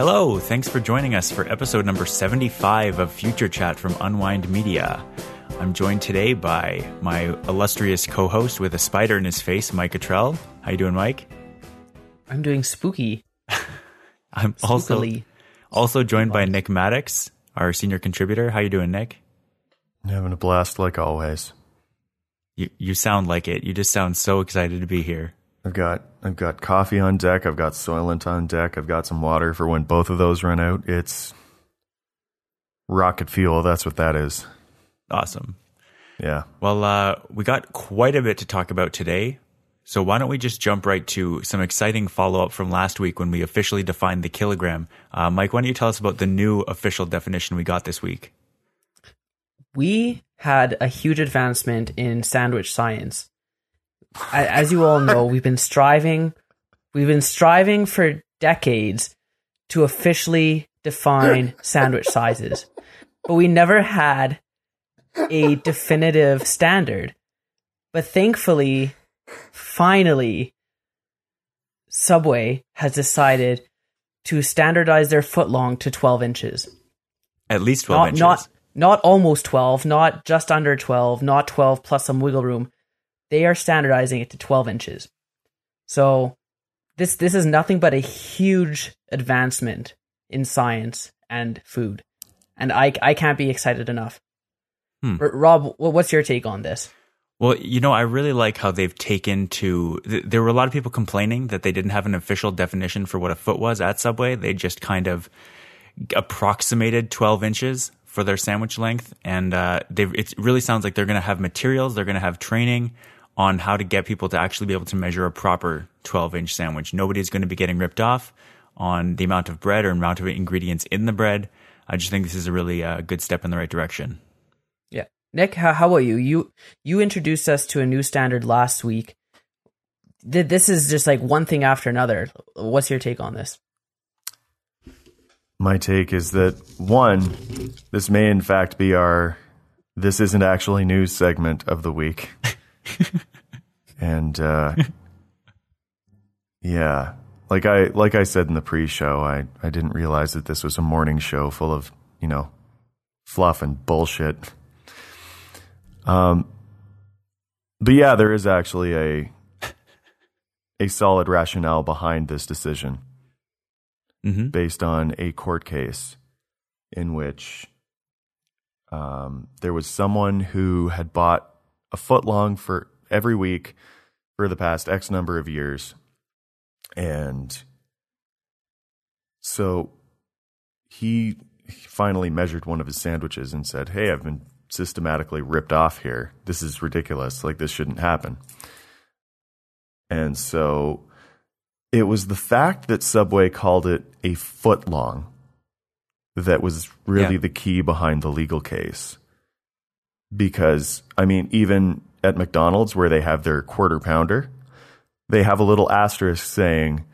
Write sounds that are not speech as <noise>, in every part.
Hello, thanks for joining us for episode number 75 of Future Chat from Unwind Media. I'm joined today by my illustrious co-host with a spider in his face, Mike Cottrell. How you doing, Mike? I'm doing spooky. <laughs> I'm also also joined by Nick Maddox, our senior contributor. How you doing, Nick? Having a blast like always. You you sound like it. You just sound so excited to be here. I've got I've got coffee on deck. I've got Soylent on deck. I've got some water for when both of those run out. It's rocket fuel. That's what that is. Awesome. Yeah. Well, uh, we got quite a bit to talk about today. So why don't we just jump right to some exciting follow up from last week when we officially defined the kilogram? Uh, Mike, why don't you tell us about the new official definition we got this week? We had a huge advancement in sandwich science. As you all know, we've been striving, we've been striving for decades to officially define sandwich sizes, but we never had a definitive standard. But thankfully, finally, Subway has decided to standardize their footlong to 12 inches. At least 12 not, inches. Not, not almost 12, not just under 12, not 12 plus some wiggle room. They are standardizing it to 12 inches. So this this is nothing but a huge advancement in science and food. And I I can't be excited enough. Hmm. Rob, what's your take on this? Well, you know, I really like how they've taken to. Th- there were a lot of people complaining that they didn't have an official definition for what a foot was at Subway. They just kind of approximated 12 inches for their sandwich length, and uh, it really sounds like they're going to have materials. They're going to have training on how to get people to actually be able to measure a proper 12 inch sandwich. Nobody's going to be getting ripped off on the amount of bread or amount of ingredients in the bread. I just think this is a really uh, good step in the right direction. Yeah. Nick, how, how about you? You you introduced us to a new standard last week. This is just like one thing after another. What's your take on this? My take is that one, this may in fact be our this isn't actually news segment of the week. <laughs> and uh <laughs> yeah, like I like I said in the pre-show, I I didn't realize that this was a morning show full of, you know, fluff and bullshit. Um, but yeah, there is actually a a solid rationale behind this decision, mm-hmm. based on a court case in which um, there was someone who had bought a foot long for every week for the past X number of years, and so he finally measured one of his sandwiches and said, "Hey, I've been systematically ripped off here. This is ridiculous. Like, this shouldn't happen. And so it was the fact that Subway called it a foot long that was really yeah. the key behind the legal case. Because, I mean, even at McDonald's, where they have their quarter pounder, they have a little asterisk saying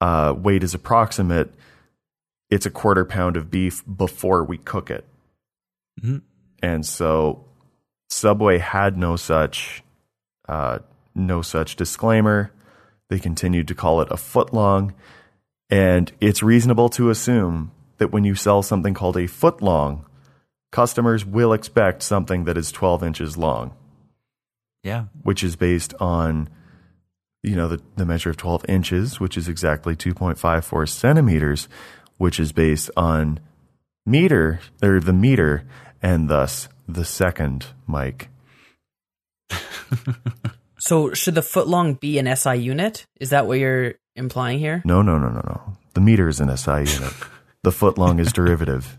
uh, weight is approximate. It's a quarter pound of beef before we cook it. Mm-hmm. And so Subway had no such uh, no such disclaimer. They continued to call it a foot long, and it's reasonable to assume that when you sell something called a foot long, customers will expect something that is 12 inches long. Yeah. Which is based on, you know, the, the measure of 12 inches, which is exactly 2.54 centimeters, which is based on meter, or the meter, and thus the second mic. <laughs> so, should the footlong be an SI unit? Is that what you're implying here? No, no, no, no, no. The meter is an SI unit. <laughs> the footlong is derivative,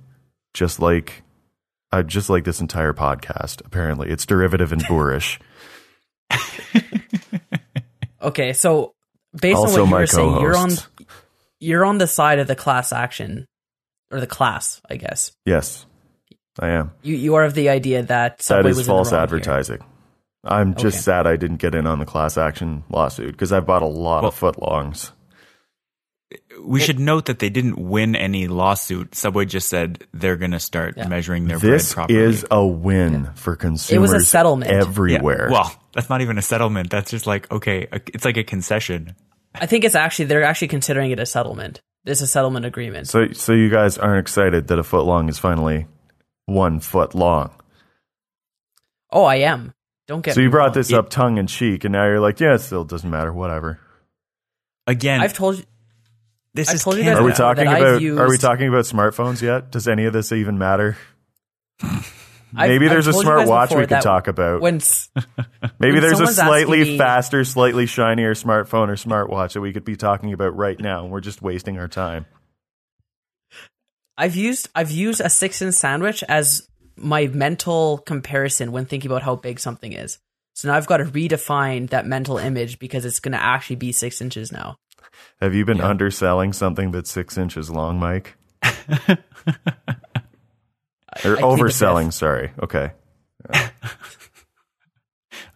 just like, uh, just like this entire podcast. Apparently, it's derivative and boorish. <laughs> okay, so based also on what you were saying, you're on you're on the side of the class action or the class, I guess. Yes. I am. You you are of the idea that Subway that is false advertising. Here. I'm just okay. sad I didn't get in on the class action lawsuit because I've bought a lot well, of footlongs. We should note that they didn't win any lawsuit. Subway just said they're going to start yeah. measuring their this bread properly. This is a win yeah. for consumers. It was a settlement everywhere. Yeah. Well, that's not even a settlement. That's just like okay, it's like a concession. I think it's actually they're actually considering it a settlement. There's a settlement agreement. So, so you guys aren't excited that a foot long is finally one foot long. oh, I am. Don't get So me you brought wrong. this up tongue in cheek, and now you're like, yeah, it still doesn't matter, whatever. Again, I've told you. This I've is told you guys Are we Canada. that talking I've about? Are we talking about smartphones yet? Does any of this even matter? I've- Maybe I've there's a told you smart guys watch we could that talk about. When s- <laughs> Maybe when there's a someone's slightly me- faster, slightly shinier smartphone or smartwatch that we could be talking about right now, and we're just wasting our time. I've used I've used a six inch sandwich as my mental comparison when thinking about how big something is. So now I've got to redefine that mental image because it's going to actually be six inches now. Have you been Yeah. underselling something that's six inches long, Mike? <laughs> Or I overselling? Sorry. Okay. <laughs>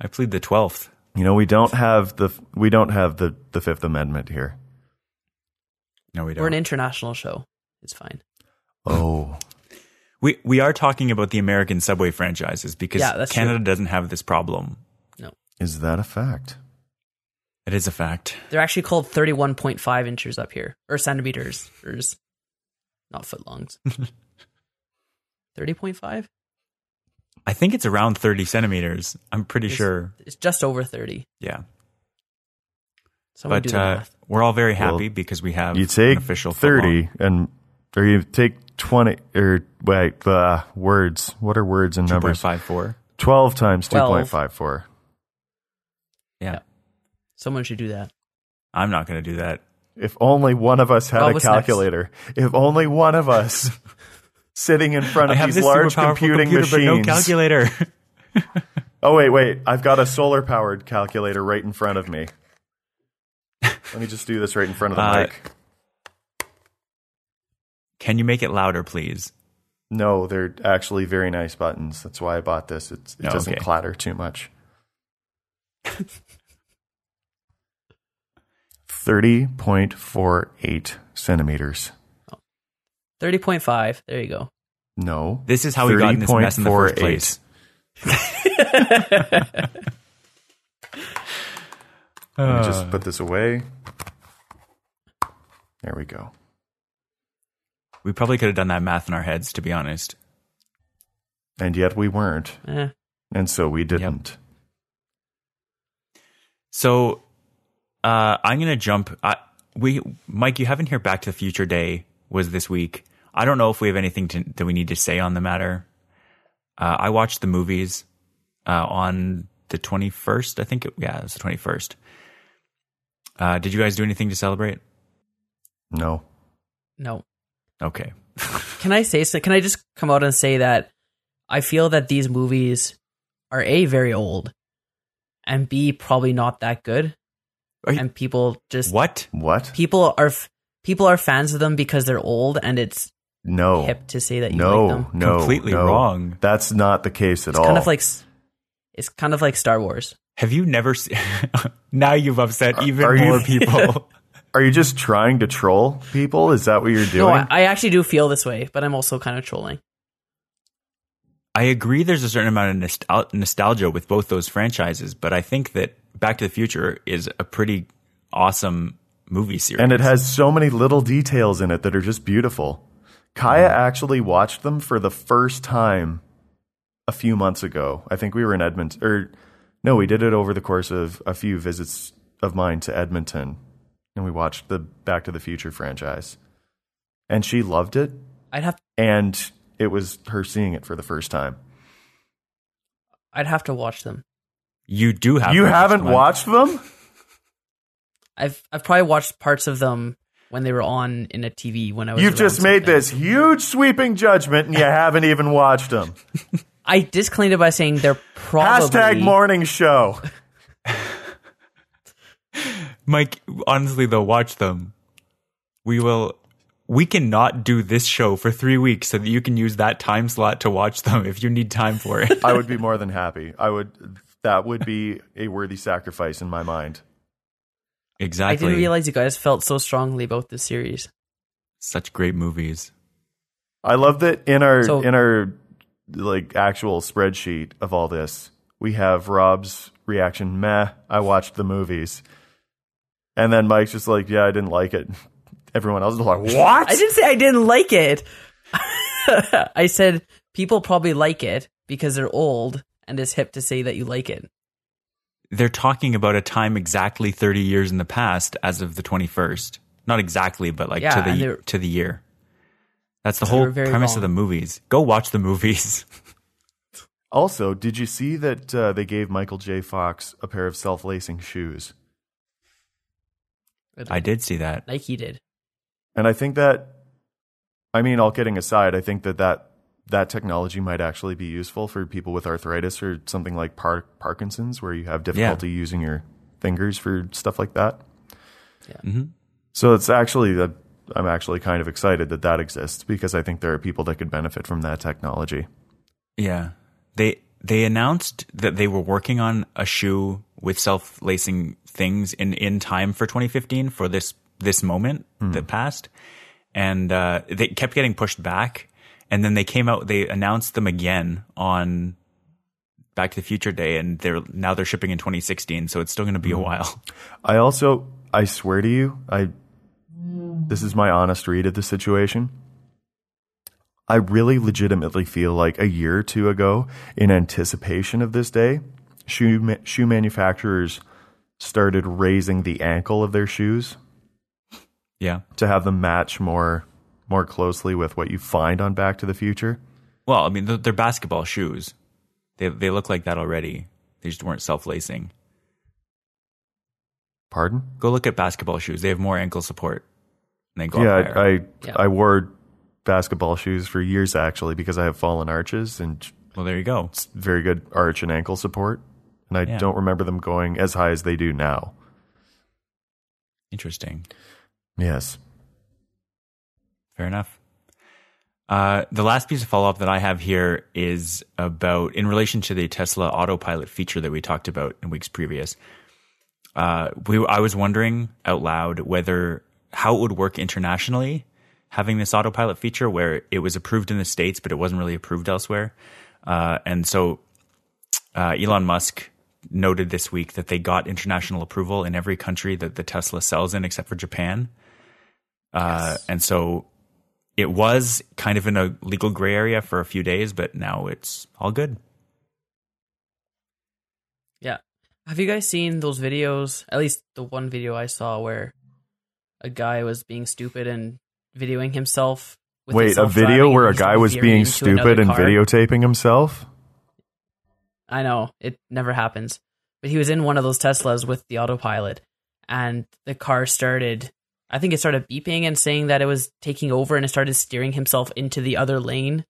I plead the twelfth. You know we don't have the we don't have the the Fifth Amendment here. No, we don't. We're an international show. It's fine. Oh, <laughs> we we are talking about the American subway franchises because Yeah, that's Canada doesn't have this problem. No. Is that a fact? It is a fact. They're actually called 31.5 inches up here, or centimeters, or not foot longs. <laughs> 30.5? I think it's around 30 centimeters. I'm pretty it's, sure. It's just over 30. Yeah. Someone but uh, we're all very happy well, because we have you take an official 30 and or you take 20 or wait, uh, words. What are words and numbers? 2.54. 12 times 2.54. Someone should do that. I'm not going to do that. If only one of us had Oh, a what's next? calculator. If only one of us <laughs> sitting in front of have these large computing computer, machines. but no calculator. <laughs> Oh wait, wait! I've got a solar powered calculator right in front of me. Let me just do this right in front of the Uh, mic. Can you make it louder, please? No, they're actually very nice buttons. That's why I bought this. It's, it Oh, doesn't okay. clatter too much. <laughs> Thirty point four eight centimeters. 30.5. There you go. No, This is how we got in this mess in the first place. <laughs> Let me Uh. just put this away. There we go. We probably could have done that math in our heads, to be honest. And yet we weren't, Eh. and so we didn't. So uh, I'm going to jump. I, we, Mike, you haven't heard Back to the Future Day was this week. I don't know if we have anything to, that we need to say on the matter. Uh, I watched the movies uh, on the 21st. I think, it, yeah, it was the 21st. Uh, did you guys do anything to celebrate? No. No. Okay. <laughs> Can I say so? Can I just come out and say that I feel that these movies are A, very old, and B, probably not that good. Are you- and people just What? What? people are f- people are fans of them because they're old and it's No. hip to say that you no. like them. No. Completely no. wrong. That's not the case at It's all. kind of like it's kind of like Star Wars. Have you never seen? <laughs> now you've upset even are you- more <laughs> people. Are you just trying to troll people? Is that what you're doing? No, I, I actually do feel this way, but I'm also kind of trolling. I agree there's a certain amount of nostal- nostalgia with both those franchises, but I think that Back to the Future is a pretty awesome movie series. and it has so many little details in it that are just beautiful. Kaya mm-hmm. actually watched them for the first time a few months ago. I think we were in Edmonton, or no, we did it over the course of a few visits of mine to Edmonton, and we watched the Back to the Future franchise, and she loved it, I'd have and it was her seeing it for the first time. I'd have to watch them. you do have you to watch haven't them. watched them? <laughs> I've I've probably watched parts of them when they were on in a TV when I was. You've just made something. this huge sweeping judgment, and you <laughs> haven't even watched them. <laughs> I disclaimed it by saying they're probably Hashtag morning show. Mike, honestly though, watch them. We will we cannot do this show for three weeks so that you can use that time slot to watch them if you need time for it. I would be more than happy. I would. That would be a worthy sacrifice in my mind. Exactly. I exactly. didn't realize you guys felt so strongly about this series. Such great movies. I love that in our So- in our like actual spreadsheet of all this, we have Rob's reaction. Meh. I watched the movies, and then Mike's just like, "Yeah, I didn't like it," Everyone else is like, <laughs> what? I didn't say I didn't like it. <laughs> I said people probably like it because they're old and it's hip to say that you like it. They're talking about a time exactly 30 years in the past as of the 21st. Not exactly, but like Yeah, to the to the year. That's the whole premise wrong. of the movies. Go watch the movies. <laughs> Also, did you see that uh, they gave Michael J. Fox a pair of self-lacing shoes? I did see that. Nike did. And I think that, I mean, all kidding aside, I think that that, that technology might actually be useful for people with arthritis or something like par- Parkinson's, where you have difficulty using your fingers for stuff like that. hmm So it's actually that I'm actually kind of excited that that exists because I think there are people that could benefit from that technology. Yeah. They they announced that they were working on a shoe with self-lacing things in in time for 2015 for this this moment that passed. And uh, they kept getting pushed back and then they came out they announced them again on Back to the Future Day and they're now they're shipping in 2016, so it's still going to be a while. <laughs> I also, I swear to you, I this is my honest read of the situation. I really legitimately feel like a year or two ago, in anticipation of this day, shoe ma- shoe manufacturers started raising the ankle of their shoes Yeah. to have them match more more closely with what you find on Back to the Future. Well, I mean, they're, they're basketball shoes. They they look like that already. They just weren't self-lacing. Pardon? Go look at basketball shoes. They have more ankle support. And they go yeah. I I, Yeah. I wore basketball shoes for years actually because I have fallen arches and well, there you go. it's very good arch and ankle support. And I Yeah. don't remember them going as high as they do now. Interesting. Yes. Fair enough. Uh, the last piece of follow up that I have here is about in relation to the Tesla autopilot feature that we talked about in weeks previous. Uh, we, I was wondering out loud whether how it would work internationally, having this autopilot feature where it was approved in the states but it wasn't really approved elsewhere. Uh, and so uh, Elon Musk noted this week that they got international approval in every country that the Tesla sells in except for Japan. Uh, and so it was kind of in a legal gray area for a few days, but now it's all good. Yeah. Have you guys seen those videos? At least the one video I saw where a guy was being stupid and videoing himself. With Wait, a video where a guy was being stupid and car? videotaping himself? I know it never happens, but he was in one of those Teslas with the autopilot, and the car started. I think it started beeping and saying that it was taking over, and it started steering himself into the other lane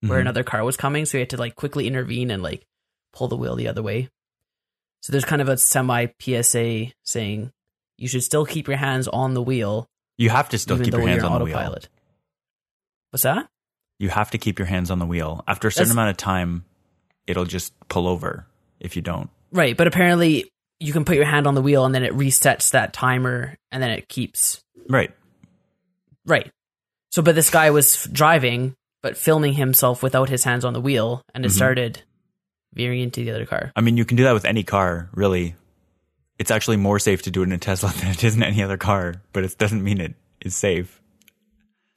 where Mhm. another car was coming. So he had to like quickly intervene and like pull the wheel the other way. So there's kind of a semi PSA saying you should still keep your hands on the wheel, You have to still keep your hands on the wheel. autopilot. What's that? You have to keep your hands on the wheel. After a certain That's- amount of time, it'll just pull over if you don't. Right, but apparently you can put your hand on the wheel and then it resets that timer and then it keeps Right. Right. So, but this guy was f- driving, but filming himself without his hands on the wheel, and it Mhm. started veering into the other car. I mean, you can do that with any car, really. It's actually more safe to do it in a Tesla <laughs> than it is in any other car, but it doesn't mean it is safe.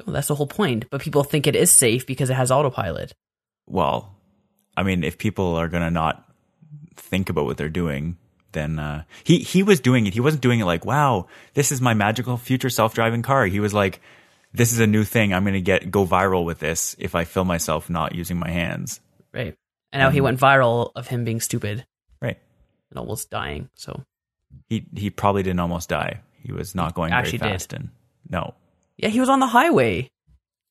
Oh, that's the whole point. But people think it is safe because it has autopilot. Well, I mean, if people are going to not think about what they're doing, then uh, he he was doing it. He wasn't doing it like, "Wow, this is my magical future self-driving car." He was like, "This is a new thing. I'm going to get go viral with this if I film myself not using my hands." Right. And now he Um, went viral of him being stupid Right. and almost dying. So, He he probably didn't almost die. He was not going very did. fast, and no, yeah, he was on the highway.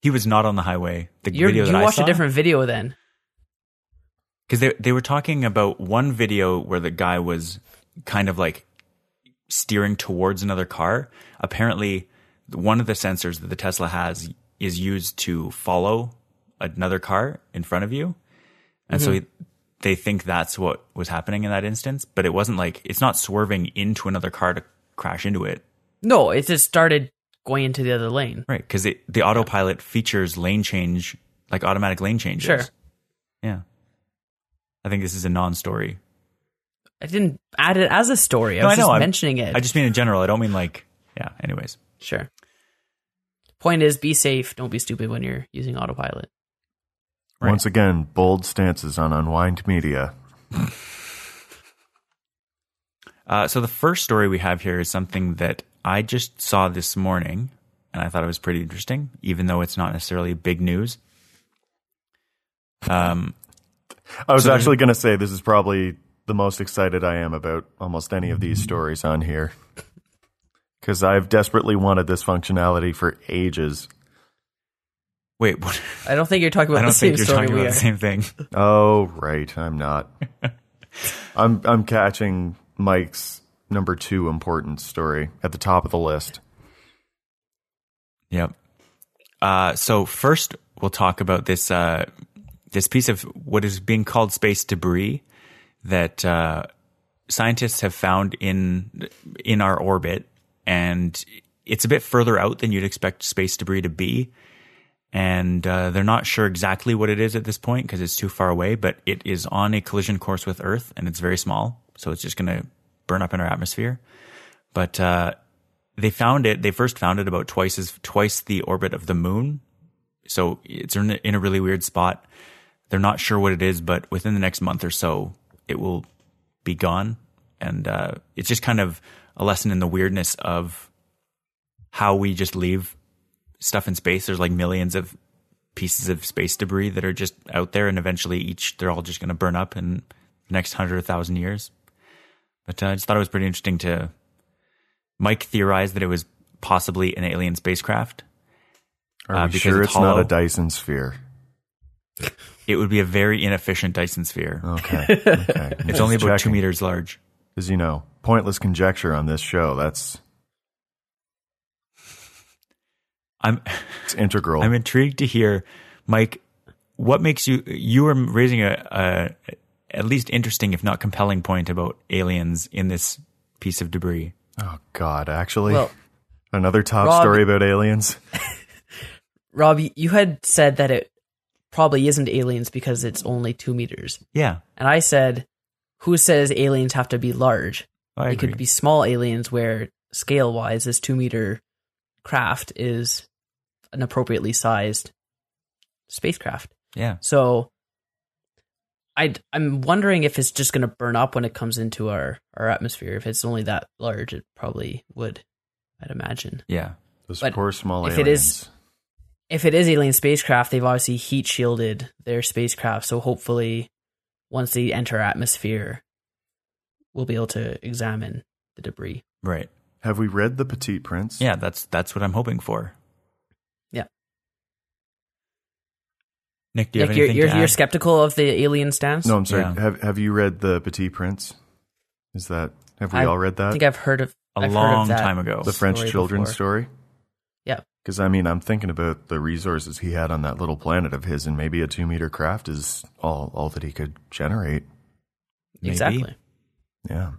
he was not on the highway. The You're, video you that I watched saw, a different video then. because they they were talking about one video where the guy was kind of like steering towards another car. Apparently, one of the sensors that the Tesla has is used to follow another car in front of you, and so he, they think that's what was happening in that instance. But it wasn't like it's not swerving into another car to crash into it, No, it just started going into the other lane. right? Because the autopilot features lane change, like automatic lane changes. Sure. Yeah. I think this is a non-story. I didn't add it as a story. I No, was I know, just I'm- mentioning it. I just mean in general. I don't mean like, yeah. Anyways, sure. point is, be safe. Don't be stupid when you're using autopilot. Right. Once again, bold stances on Unwind Media. Uh, so the first story we have here is something that I just saw this morning, and I thought it was pretty interesting, even though it's not necessarily big news. Um, I was So actually going to say this is probably the most excited I am about almost any of these stories on here. Because I've desperately wanted this functionality for ages. wait, what? I don't think you're talking about I about don't the same think you're story talking we about are. the same thing. Oh, right. I'm not. <laughs> I'm I'm catching Mike's number two important story at the top of the list. Yep. Uh, so first, we'll talk about this uh, this piece of what is being called space debris that uh, scientists have found in in our orbit, and it's a bit further out than you'd expect space debris to be. And uh, they're not sure exactly what it is at this point because it's too far away. But it is on a collision course with Earth, and it's very small, so it's just going to burn up in our atmosphere. But uh, they found it. They first found it about twice as twice the orbit of the moon. So it's in a, in a really weird spot. They're not sure what it is, but within the next month or so, it will be gone. And uh, it's just kind of a lesson in the weirdness of how we just leave stuff in space. There's like millions of pieces of space debris that are just out there, and eventually each they're all just going to burn up in the next hundred thousand years. But uh, I just thought it was pretty interesting to Mike theorized that it was possibly an alien spacecraft. Are Uh, we because sure it's it's not a Dyson sphere? It would be a very inefficient Dyson sphere. Okay. <laughs> okay. it's only about two meters large. Because, you know, pointless conjecture on this show. That's I'm it's integral. I'm intrigued to hear, Mike. What makes you you are raising a, a at least interesting, if not compelling, point about aliens in this piece of debris? oh, God. Actually, Well, another top Rob- story about aliens. <laughs> Rob, you- you had said that it probably isn't aliens because it's only two meters, Yeah, and I said, "Who says aliens have to be large? I It agree. could be small aliens where scale wise, this two meter craft is an appropriately sized spacecraft. yeah, So I I'm wondering if it's just going to burn up when it comes into our our atmosphere. If it's only that large, it probably would. I'd imagine. yeah, Those But poor small if aliens. it is- If it is alien spacecraft, they've obviously heat shielded their spacecraft, so hopefully, once they enter atmosphere, we'll be able to examine the debris. right. Have we read The Petit Prince? Yeah, that's that's what I'm hoping for. Yeah. Nick, do you Like have you're anything you're, to you're add? skeptical of the alien stance. No, I'm sorry. Yeah. Have Have you read The Petit Prince? Is that have we I all read that? I think I've heard of a I've heard of long that. time ago. the French children's before. story. Yeah. Because I mean, I'm thinking about the resources he had on that little planet of his, and maybe a two meter craft is all all that he could generate. Maybe. Exactly. Yeah.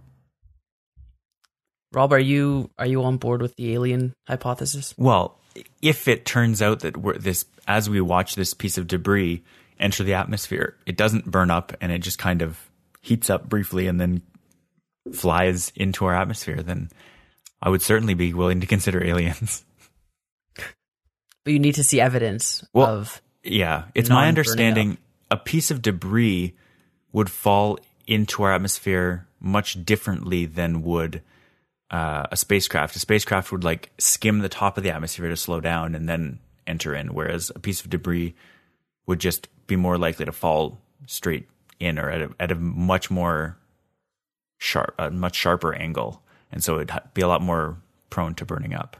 Rob, are you are you on board with the alien hypothesis? Well, if it turns out that we're this, as we watch this piece of debris enter the atmosphere, it doesn't burn up and it just kind of heats up briefly and then flies into our atmosphere, then I would certainly be willing to consider aliens. <laughs> But you need to see evidence Well, of Yeah, it's my understanding a piece of debris would fall into our atmosphere much differently than would uh, a spacecraft. A spacecraft would like skim the top of the atmosphere to slow down and then enter in, whereas a piece of debris would just be more likely to fall straight in or at a, at a much more sharp, a much sharper angle, and so it'd be a lot more prone to burning up.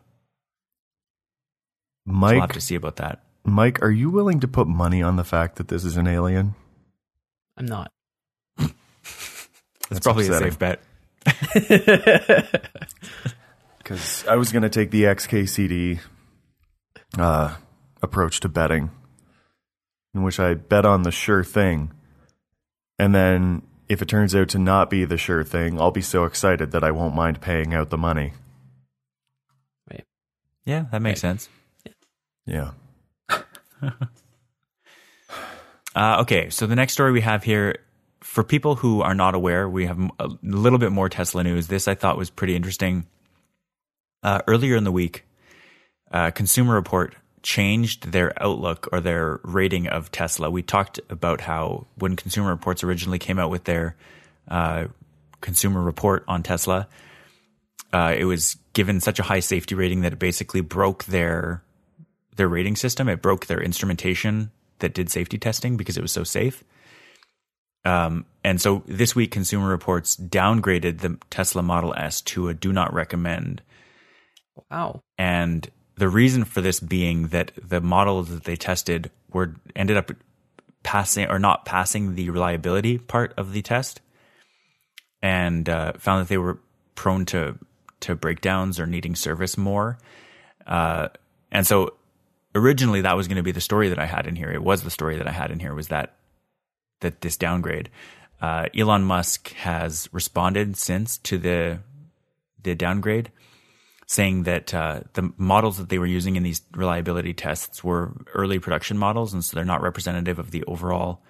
So we'll have Mike, to see about that. Mike, are you willing to put money on the fact that this is an alien? I'm not. That's, That's probably upsetting. a safe bet. <laughs> Because I was going to take the XKCD uh, approach to betting, in which I bet on the sure thing. And then if it turns out to not be the sure thing, I'll be so excited that I won't mind paying out the money. Yeah, that makes sense. Yeah. <laughs> Uh, okay, so the next story we have here, for people who are not aware, we have a little bit more Tesla news. This I thought was pretty interesting. Uh, earlier in the week, uh, Consumer Report changed their outlook or their rating of Tesla. We talked about how when Consumer Reports originally came out with their uh, consumer report on Tesla, uh, it was given such a high safety rating that it basically broke their their rating system. It broke their instrumentation that did safety testing because it was so safe. Um, and so this week, Consumer Reports downgraded the Tesla Model S to a do not recommend. Wow. And the reason for this being that the models that they tested were ended up passing or not passing the reliability part of the test, and uh, found that they were prone to to breakdowns or needing service more. Uh, and so originally that was going to be the story that I had in here. It was the story that I had in here was that that this downgrade. Uh, Elon Musk has responded since to the the downgrade, saying that uh, the models that they were using in these reliability tests were early production models, and so they're not representative of the overall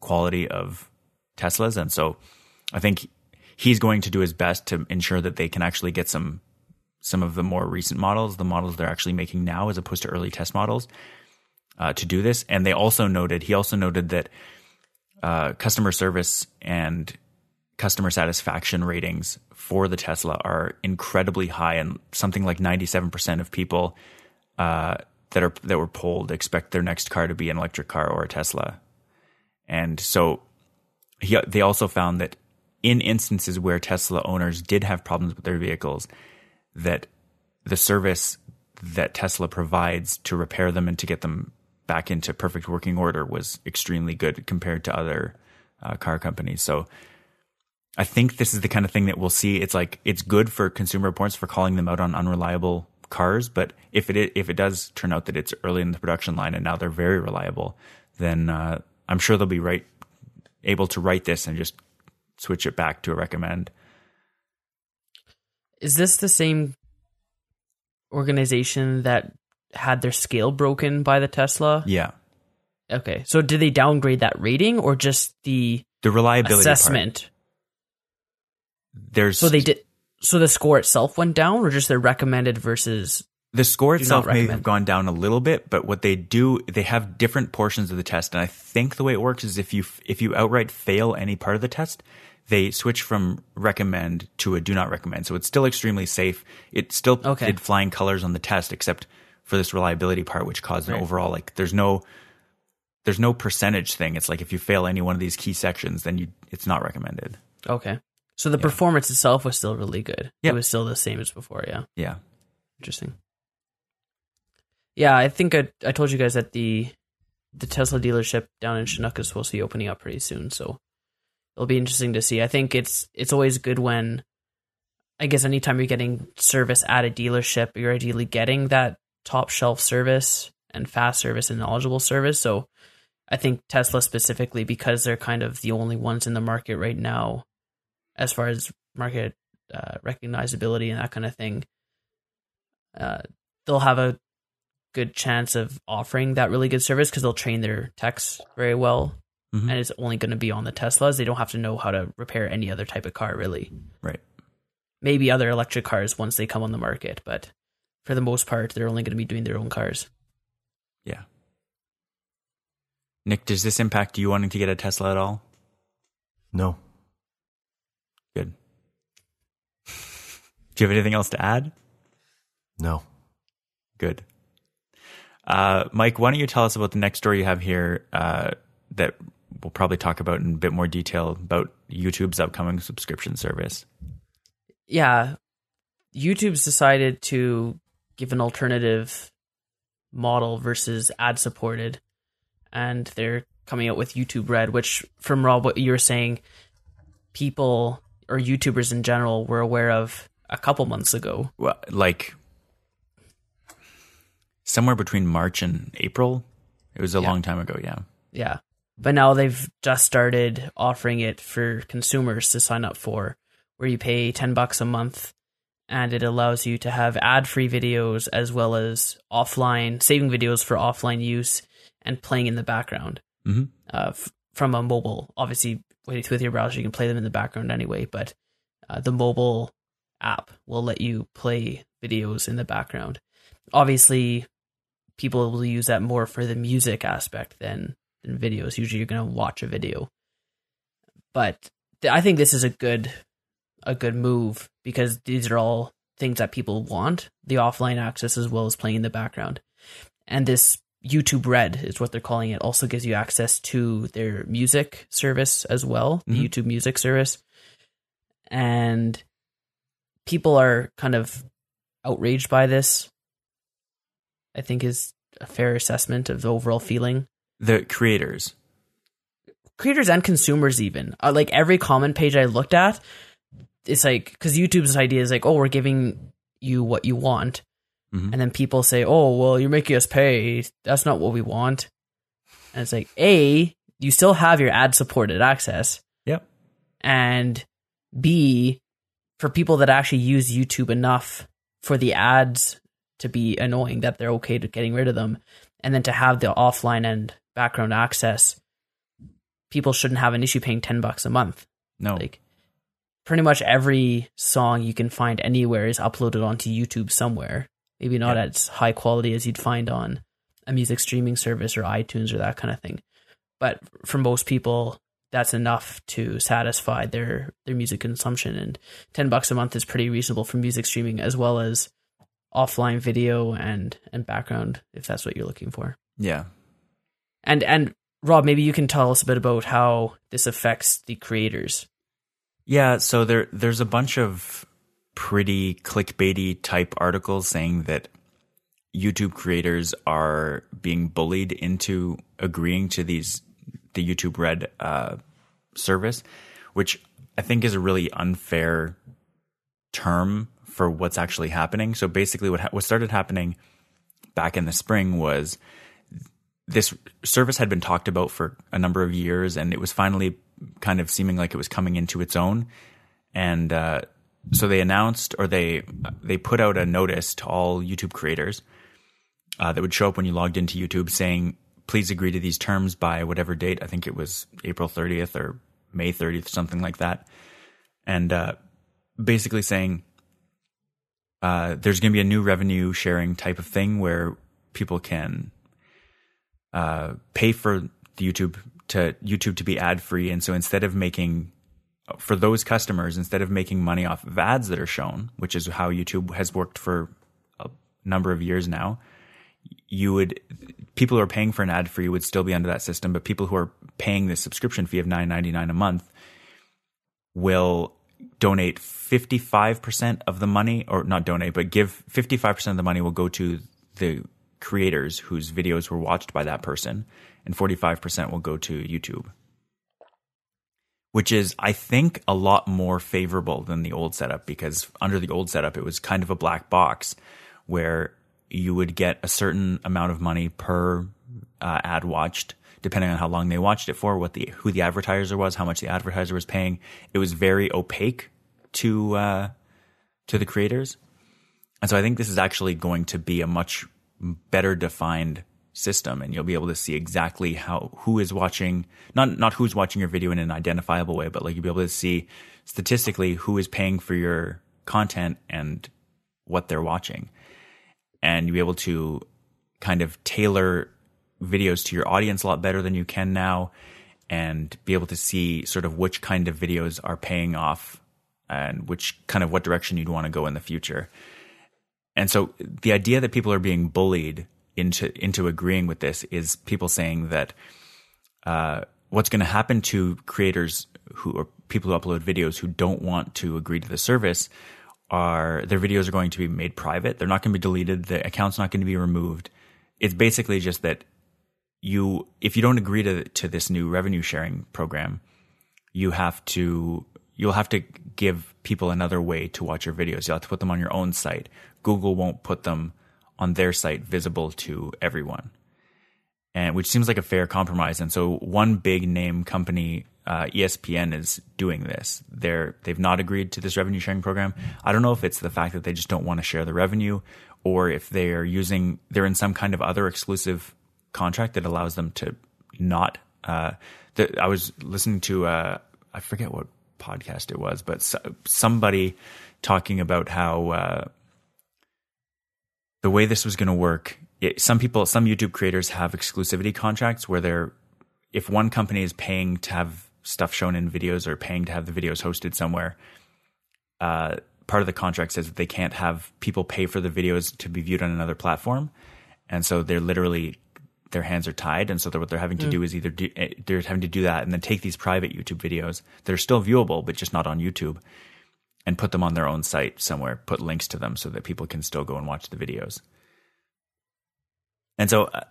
quality of Teslas. And so, I think he's going to do his best to ensure that they can actually get some some of the more recent models, the models they're actually making now, as opposed to early test models, uh, to do this. And they also noted he also noted that uh, customer service and customer satisfaction ratings for the Tesla are incredibly high, and something like ninety-seven percent of people uh, that are that were polled expect their next car to be an electric car or a Tesla. And so, he, they also found that in instances where Tesla owners did have problems with their vehicles, that the service that Tesla provides to repair them and to get them back into perfect working order was extremely good compared to other uh, car companies. So I think this is the kind of thing that we'll see. It's like it's good for consumer reports for calling them out on unreliable cars, but if it if it does turn out that it's early in the production line and now they're very reliable, then uh, I'm sure they'll be right able to write this and just switch it back to a recommend. Is this the same organization that had their scale broken by the Tesla? Yeah. Okay. So did they downgrade that rating or just the the reliability assessment? Part. There's so they did. So the score itself went down, or just their recommended versus the score itself may have gone down a little bit, but what they do, they have different portions of the test, and I think the way it works is if you if you outright fail any part of the test, they switch from recommend to a do not recommend. So it's still extremely safe. It still okay. did flying colors on the test, except for this reliability part, which caused an overall like there's no there's no percentage thing. It's like if you fail any one of these key sections, then you it's not recommended. Okay. So the yeah. performance itself was still really good. Yep. It was still the same as before, yeah. Yeah. Interesting. Yeah, I think I, I told you guys that the the Tesla dealership down in Chinook is supposed to be opening up pretty soon, so it'll be interesting to see. I think it's it's always good when I guess anytime you're getting service at a dealership, you're ideally getting that top shelf service and fast service and knowledgeable service. So I think Tesla specifically, because they're kind of the only ones in the market right now, as far as market uh, recognizability and that kind of thing, uh, they'll have a good chance of offering that really good service because they'll train their techs very well. Mm-hmm. And it's only going to be on the Teslas. They don't have to know how to repair any other type of car, really. Right. Maybe other electric cars once they come on the market, but for the most part, they're only going to be doing their own cars. Yeah. Nick, does this impact you wanting to get a Tesla at all? No. Good. Do you have anything else to add? No. Good. Uh, Mike, why don't you tell us about the next story you have here uh, that we'll probably talk about in a bit more detail about YouTube's upcoming subscription service? Yeah. YouTube's decided to give an alternative model versus ad supported, and they're coming out with YouTube Red, which from Rob, what you were saying, people or YouTubers in general were aware of a couple months ago. Well, like somewhere between March and April. It was a yeah. long time ago, yeah. Yeah. But now they've just started offering it for consumers to sign up for, where you pay 10 bucks a month and it allows you to have ad-free videos as well as offline saving videos for offline use and playing in the background mm-hmm. uh, f- from a mobile. Obviously, with your browser, you can play them in the background anyway, but uh, the mobile app will let you play videos in the background. obviously, people will use that more for the music aspect than than videos. Usually, you're going to watch a video, but th- I think this is a good a good move because these are all things that people want the offline access as well as playing in the background. And this YouTube Red is what they're calling it, also gives you access to their music service as well, the Mhm. YouTube music service. And people are kind of outraged by this, I think is a fair assessment of the overall feeling. The creators. Creators and consumers, even. Uh, like every comment page I looked at, it's like, because YouTube's idea is like, oh, we're giving you what you want. Mhm. And then people say, oh, well, you're making us pay. That's not what we want. And it's like, A, you still have your ad supported access. Yep. And B, for people that actually use YouTube enough for the ads to be annoying that they're okay to getting rid of them, and then to have the offline and background access, people shouldn't have an issue paying 10 bucks a month. No. Like, pretty much every song you can find anywhere is uploaded onto YouTube somewhere. Maybe not Yeah. as high quality as you'd find on a music streaming service or iTunes or that kind of thing. But for most people, that's enough to satisfy their their music consumption. And ten bucks a month is pretty reasonable for music streaming as well as offline video and and background if that's what you're looking for. yeah. And and Rob, maybe you can tell us a bit about how this affects the creators. Yeah, so there there's a bunch of pretty clickbaity type articles saying that YouTube creators are being bullied into agreeing to these the YouTube Red uh, service, which I think is a really unfair term for what's actually happening. So basically, what ha- what started happening back in the spring was this service had been talked about for a number of years, and it was finally kind of seeming like it was coming into its own. And uh, so they announced, or they they put out a notice to all YouTube creators uh, that would show up when you logged into YouTube, saying, "Please agree to these terms by whatever date." I think it was April 30th or May 30th, something like that. And uh, basically saying, uh, "There's going to be a new revenue sharing type of thing where people can." Uh, pay for YouTube to YouTube to be ad free, and so instead of making for those customers, instead of making money off of ads that are shown, which is how YouTube has worked for a number of years now, you would people who are paying for an ad free would still be under that system, but people who are paying the subscription fee of nine ninety nine a month will donate 55% of the money or not donate but give 55% of the money will go to the creators whose videos were watched by that person, and 45% will go to YouTube. Which is, I think, a lot more favorable than the old setup because under the old setup, it was kind of a black box where you would get a certain amount of money per uh, ad watched, depending on how long they watched it for, what the who the advertiser was, how much the advertiser was paying. It was very opaque to uh, to the creators, and so I think this is actually going to be a much better defined system and you'll be able to see exactly how who is watching not not who's watching your video in an identifiable way but like you'll be able to see statistically who is paying for your content and what they're watching. And you'll be able to kind of tailor videos to your audience a lot better than you can now and be able to see sort of which kind of videos are paying off and which kind of what direction you'd want to go in the future and so the idea that people are being bullied into into agreeing with this is people saying that uh, what's going to happen to creators who or people who upload videos who don't want to agree to the service are their videos are going to be made private. They're not going to be deleted. The account's not going to be removed. It's basically just that you if you don't agree to to this new revenue sharing program, you have to you'll have to give people another way to watch your videos. You'll have to put them on your own site. Google won't put them on their site visible to everyone. And which seems like a fair compromise. And so one big name company, uh, ESPN is doing this. They're, they've not agreed to this revenue sharing program. I don't know if it's the fact that they just don't want to share the revenue or if they are using, they're in some kind of other exclusive contract that allows them to not, uh, the, I was listening to, uh, I forget what podcast it was, but so, somebody talking about how, uh, the way this was going to work, it, some people, some YouTube creators have exclusivity contracts where they're, if one company is paying to have stuff shown in videos or paying to have the videos hosted somewhere, uh, part of the contract says that they can't have people pay for the videos to be viewed on another platform, and so they're literally their hands are tied, and so what they're having to do is either do, eh, they're having to do that and then take these private YouTube videos that are still viewable but just not on YouTube, and put them on their own site somewhere, put links to them so that people can still go and watch the videos. And so, uh,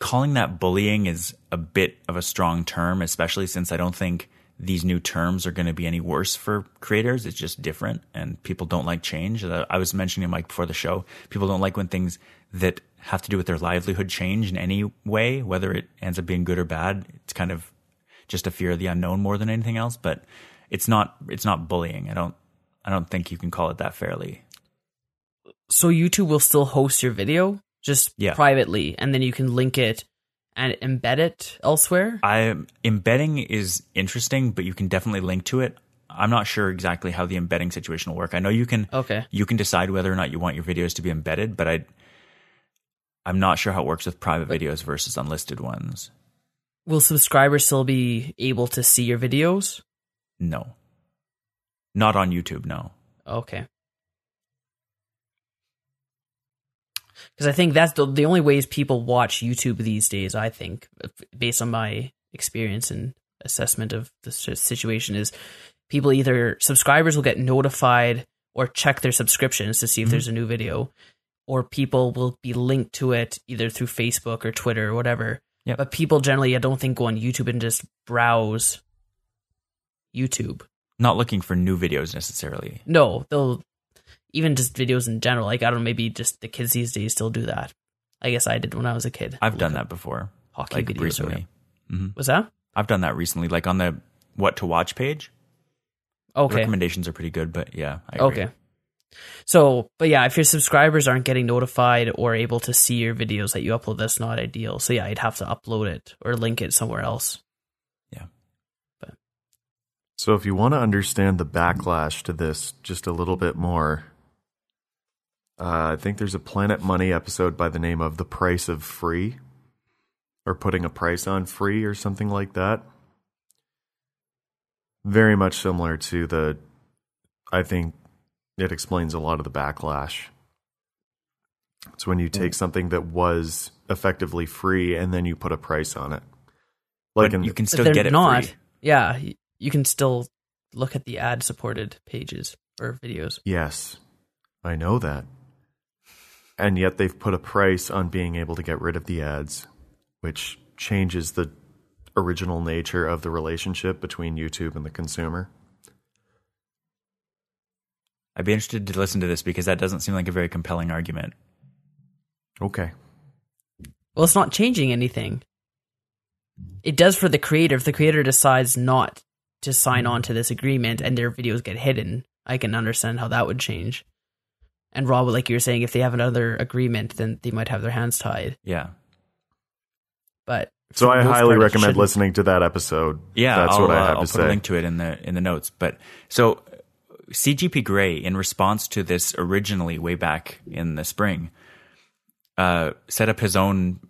calling that bullying is a bit of a strong term, especially since I don't think these new terms are going to be any worse for creators. It's just different, and people don't like change. Uh, I was mentioning to Mike before the show. People don't like when things that have to do with their livelihood change in any way, whether it ends up being good or bad. It's kind of just a fear of the unknown more than anything else. But it's not it's not bullying. I don't I don't think you can call it that fairly. So YouTube will still host your video just Yeah. privately, and then you can link it and embed it elsewhere. I embedding is interesting, but you can definitely link to it. I'm not sure exactly how the embedding situation will work. I know you can Okay. you can decide whether or not you want your videos to be embedded, but I I'm not sure how it works with private videos versus unlisted ones. Will subscribers still be able to see your videos? No. Not on YouTube, no. Okay. Because I think that's the, the only ways people watch YouTube these days, I think, based on my experience and assessment of the situation, is people either subscribers will get notified or check their subscriptions to see if mm-hmm. there's a new video, or people will be linked to it either through Facebook or Twitter or whatever. Yep. But people generally, I don't think, go on YouTube and just browse YouTube. Not looking for new videos necessarily. No, they'll even just videos in general. Like I don't know, maybe just the kids these days still do that. I guess I did when I was a kid. I've done that before. Hockey Like videos or recently. Mm-hmm. whatever. Was that I've done that recently, like on the what to watch page. The okay? recommendations are pretty good, but yeah, I agree. Okay. So, but yeah, if your subscribers aren't getting notified or able to see your videos that you upload, that's not ideal. So yeah, you'd have to upload it or link it somewhere else. Yeah. But so, if you want to understand the backlash to this just a little bit more, uh, I think there's a Planet Money episode by the name of The Price of Free, or putting a price on free, or something like that. Very much similar to the, I think it explains a lot of the backlash. It's when you take something that was effectively free and then you put a price on it. Like in, you can still get it not. free. Yeah, you can still look at the ad supported pages or videos. Yes, I know that. And yet they've put a price on being able to get rid of the ads, which changes the original nature of the relationship between YouTube and the consumer. I'd be interested to listen to this because that doesn't seem like a very compelling argument. Okay. Well, it's not changing anything. It does for the creator. If the creator decides not to sign on to this agreement and their videos get hidden, I can understand how that would change. And Rob, like you were saying, if they have another agreement, then they might have their hands tied. Yeah. But So I highly part, recommend listening to that episode. Yeah, that's I'll, what I uh, have I'll to put a say. link to it in the in the notes. But so CGP Grey, in response to this originally way back in the spring, uh, set up his own.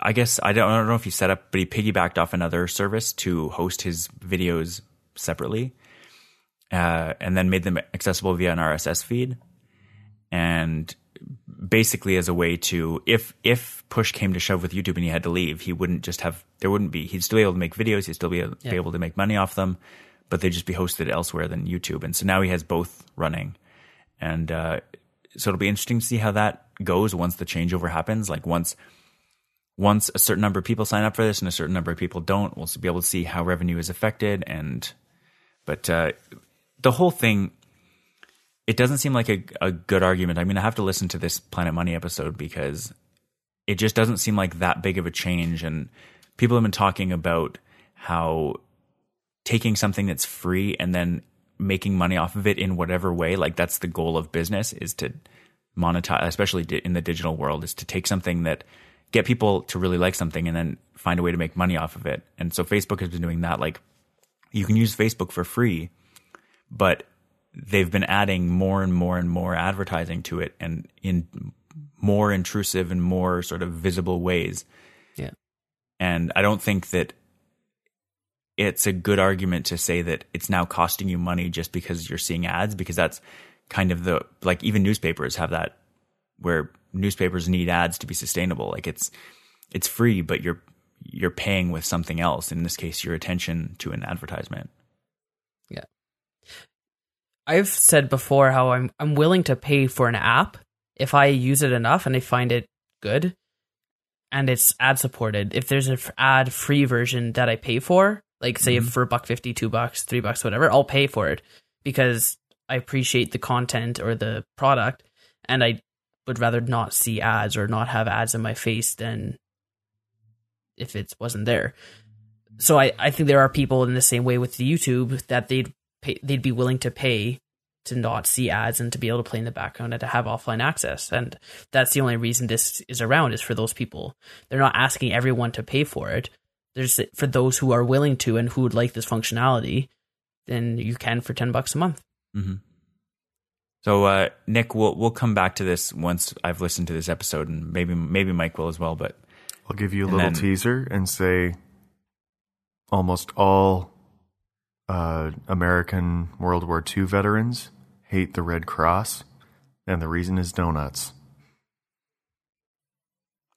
I guess I don't, I don't know if he set up, but he piggybacked off another service to host his videos separately, uh, and then made them accessible via an RSS feed. And basically as a way to if if push came to shove with YouTube and he had to leave, he wouldn't just have there wouldn't be he'd still be able to make videos, he'd still be able, Yeah. be able to make money off them, but they'd just be hosted elsewhere than YouTube. And so now he has both running, and uh, so it'll be interesting to see how that goes once the changeover happens. Like once once a certain number of people sign up for this and a certain number of people don't, we'll be able to see how revenue is affected. And but uh, the whole thing it doesn't seem like a, a good argument. I mean, I have to listen to this Planet Money episode because it just doesn't seem like that big of a change. And people have been talking about how taking something that's free and then making money off of it in whatever way, like that's the goal of business is to monetize, especially in the digital world, is to take something that get people to really like something and then find a way to make money off of it. And so Facebook has been doing that. Like you can use Facebook for free, but they've been adding more and more and more advertising to it and in more intrusive and more sort of visible ways. Yeah. And I don't think that it's a good argument to say that it's now costing you money just because you're seeing ads because that's kind of the like even newspapers have that where newspapers need ads to be sustainable like it's it's free but you're you're paying with something else in this case your attention to an advertisement. I've said before how I'm I'm willing to pay for an app if I use it enough and I find it good and it's ad supported. If there's an ad free version that I pay for, like say Mhm. for a buck fifty, two bucks, three bucks, whatever, I'll pay for it because I appreciate the content or the product and I would rather not see ads or not have ads in my face than if it wasn't there. So I, I think there are people in the same way with the YouTube that they'd pay, they'd be willing to pay to not see ads and to be able to play in the background and to have offline access. And that's the only reason this is around is for those people. They're not asking everyone to pay for it. There's for those who are willing to and who would like this functionality, then you can for ten bucks a month. hmm so uh, nick we'll we'll come back to this once i've listened to this episode and maybe maybe mike will as well but I'll give you a little then- teaser and say almost all uh, American World War II veterans hate the Red Cross, and the reason is donuts.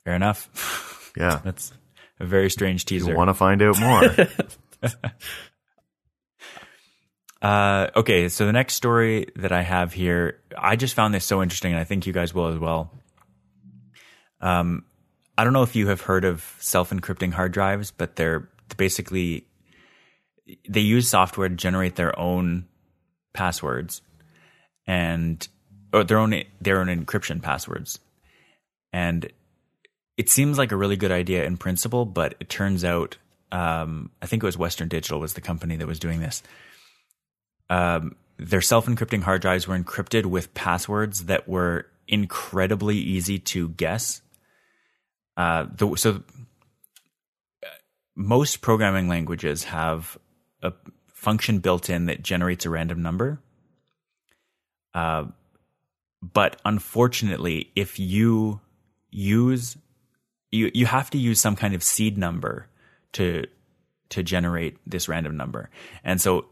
fair enough <laughs> Yeah. that's a very strange You teaser want to find out more? <laughs> Uh, okay, so the next story that I have here, I just found this so interesting, and I think you guys will as well. Um, I don't know if you have heard of self-encrypting hard drives, but they're basically they use software to generate their own passwords and or their own their own encryption passwords, and it seems like a really good idea in principle, but it turns out um, I think it was Western Digital was the company that was doing this um, their self encrypting hard drives were encrypted with passwords that were incredibly easy to guess. Uh, the, so, uh, most programming languages have a function built in that generates a random number. Uh, but unfortunately, if you use you you have to use some kind of seed number to to generate this random number. And so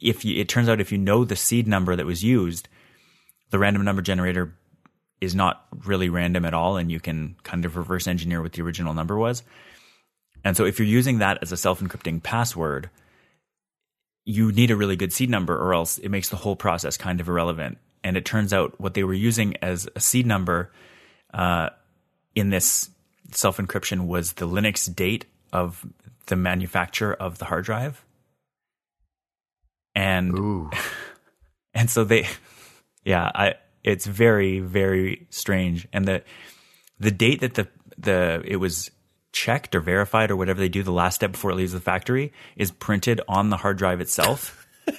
if you, it turns out if you know the seed number that was used, the random number generator is not really random at all, and you can kind of reverse engineer what the original number was. And so if you're using that as a self encrypting password, you need a really good seed number, or else it makes the whole process kind of irrelevant. And it turns out what they were using as a seed number uh, in this self encryption was the Linux date of the manufacture of the hard drive. And Ooh. <laughs> and so they yeah i it's very very strange and the the date that the the it was checked or verified or whatever they do the last step before it leaves the factory is printed on the hard drive itself. <laughs>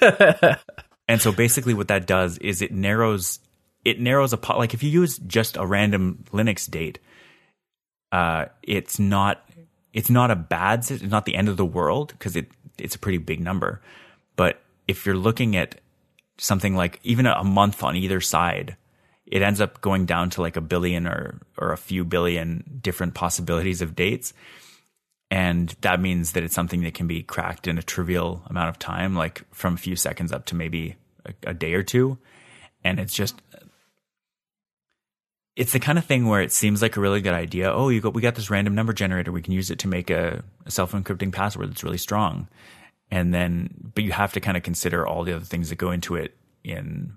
And so basically what that does is it narrows it narrows a po- like if you use just a random linux date uh it's not it's not a bad it's not the end of the world because it it's a pretty big number. But if you're looking at something like even a month on either side, it ends up going down to like a billion or or a few billion different possibilities of dates. And that means that it's something that can be cracked in a trivial amount of time, like from a few seconds up to maybe a, a day or two. And it's just it's the kind of thing where it seems like a really good idea. Oh, you got we got this random number generator. We can use it to make a, a self encrypting password that's really strong. And then, but you have to kind of consider all the other things that go into it in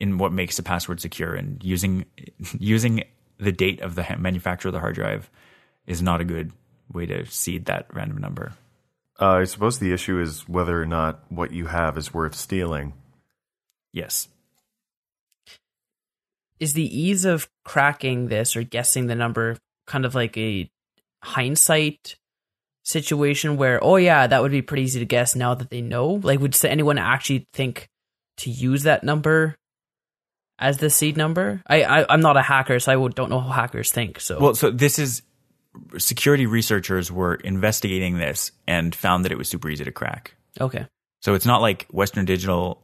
in what makes a password secure. And using <laughs> using the date of the manufacturer of the hard drive is not a good way to seed that random number. Uh, I suppose the issue is whether or not what you have is worth stealing. Yes. Is the ease of cracking this or guessing the number kind of like a hindsight situation where, oh yeah, that would be pretty easy to guess now that they know? Like, would anyone actually think to use that number as the seed number? I, I I'm not a hacker, so I don't know how hackers think. So Well, so this is security researchers were investigating this and found that it was super easy to crack. okay, So it's not like Western Digital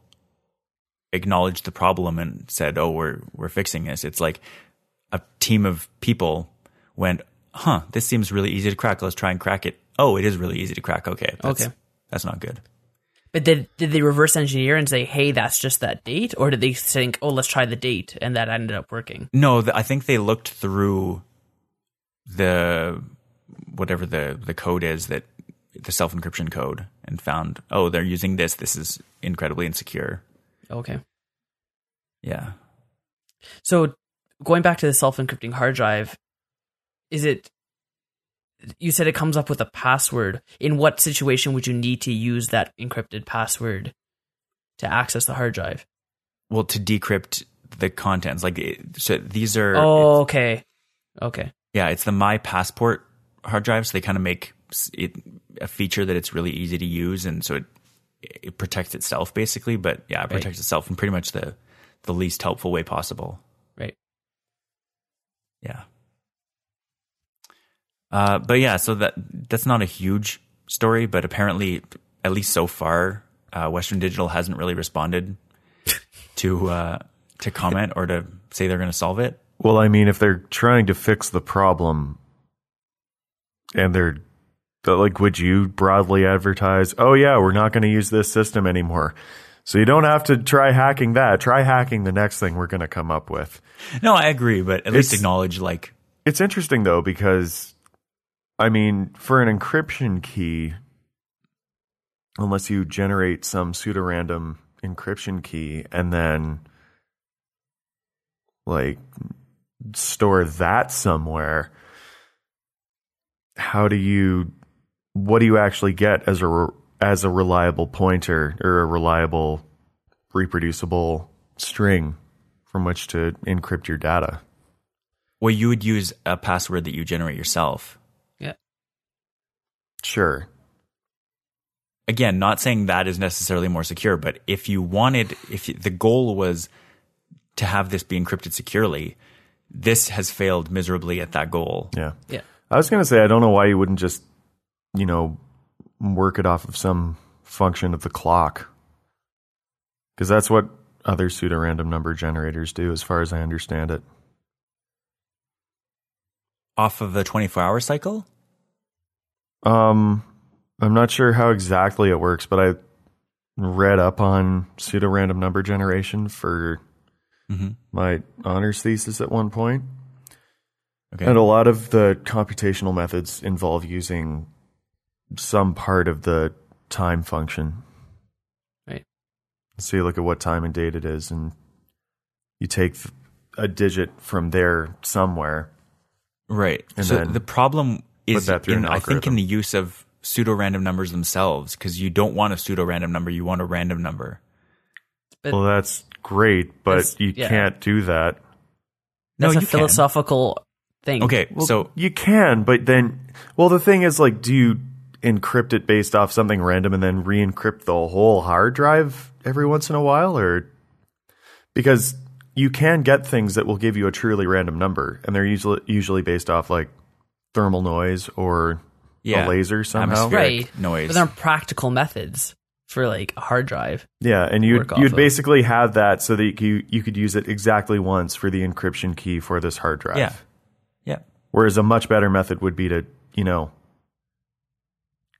acknowledged the problem and said, "Oh, we're we're fixing this." It's like a team of people went, "Huh, this seems really easy to crack. Let's try and crack it." Oh, it is really easy to crack. Okay, that's, Okay. that's not good. But did did they reverse engineer and say, "Hey, that's just that date," or did they think, "Oh, let's try the date," and that ended up working? No, th- I think they looked through the whatever the the code is that the self encryption code and found, oh, they're using this. This is incredibly insecure. Okay. Yeah. So going back to the self encrypting hard drive, is it? You said it comes up with a password. In what situation would you need to use that encrypted password to access the hard drive? Well, to decrypt the contents, like so, these are. Oh, okay, okay, Yeah, it's the My Passport hard drive. So they kind of make it a feature that it's really easy to use, and so it it protects itself basically. But yeah, it Right. protects itself in pretty much the the least helpful way possible. right. Yeah. Uh, but yeah, so that that's not a huge story, but apparently, at least so far, uh, Western Digital hasn't really responded <laughs> to uh, to comment or to say they're going to solve it. Well, I mean, if they're trying to fix the problem and they're like, would you broadly advertise, oh, yeah, we're not going to use this system anymore? So you don't have to try hacking that. Try hacking the next thing we're going to come up with. No, I agree, but at least acknowledge like It's interesting, though, because, I mean, for an encryption key, unless you generate some pseudorandom encryption key and then, like, store that somewhere, how do you, what do you actually get as a, as a reliable pointer or a reliable reproducible string from which to encrypt your data? well, you would use a password that you generate yourself. Yeah. Sure. Again, not saying that is necessarily more secure, but if you wanted, if the goal was to have this be encrypted securely, this has failed miserably at that goal. Yeah. Yeah. I was going to say, I don't know why you wouldn't just, you know, work it off of some function of the clock. Because that's what other pseudorandom number generators do, as far as I understand it. Off of the 24 hour cycle? Um, I'm not sure how exactly it works, but I read up on pseudorandom number generation for Mhm. my honors thesis at one point. Okay. And a lot of the computational methods involve using some part of the time function. Right. So you look at what time and date it is, and you take a digit from there somewhere. Right. And so then the problem is, that through in, an I think, in the use of pseudo random numbers themselves, because you don't want a pseudo random number, you want a random number. But Well, that's great, but That's- you yeah. can't do that. No, that's a you can. philosophical thing. Okay, Well, so you can, but then, well, the thing is, like, do you encrypt it based off something random and then re-encrypt the whole hard drive every once in a while, or because you can get things that will give you a truly random number, and they're usually usually based off like thermal noise or yeah, a laser somehow. atmospheric Right. noise. But there are practical methods for like a hard drive. Yeah, and you'd you'd of. basically have that so that you you could use it exactly once for the encryption key for this hard drive. yeah, yeah, Whereas a much better method would be to, you know,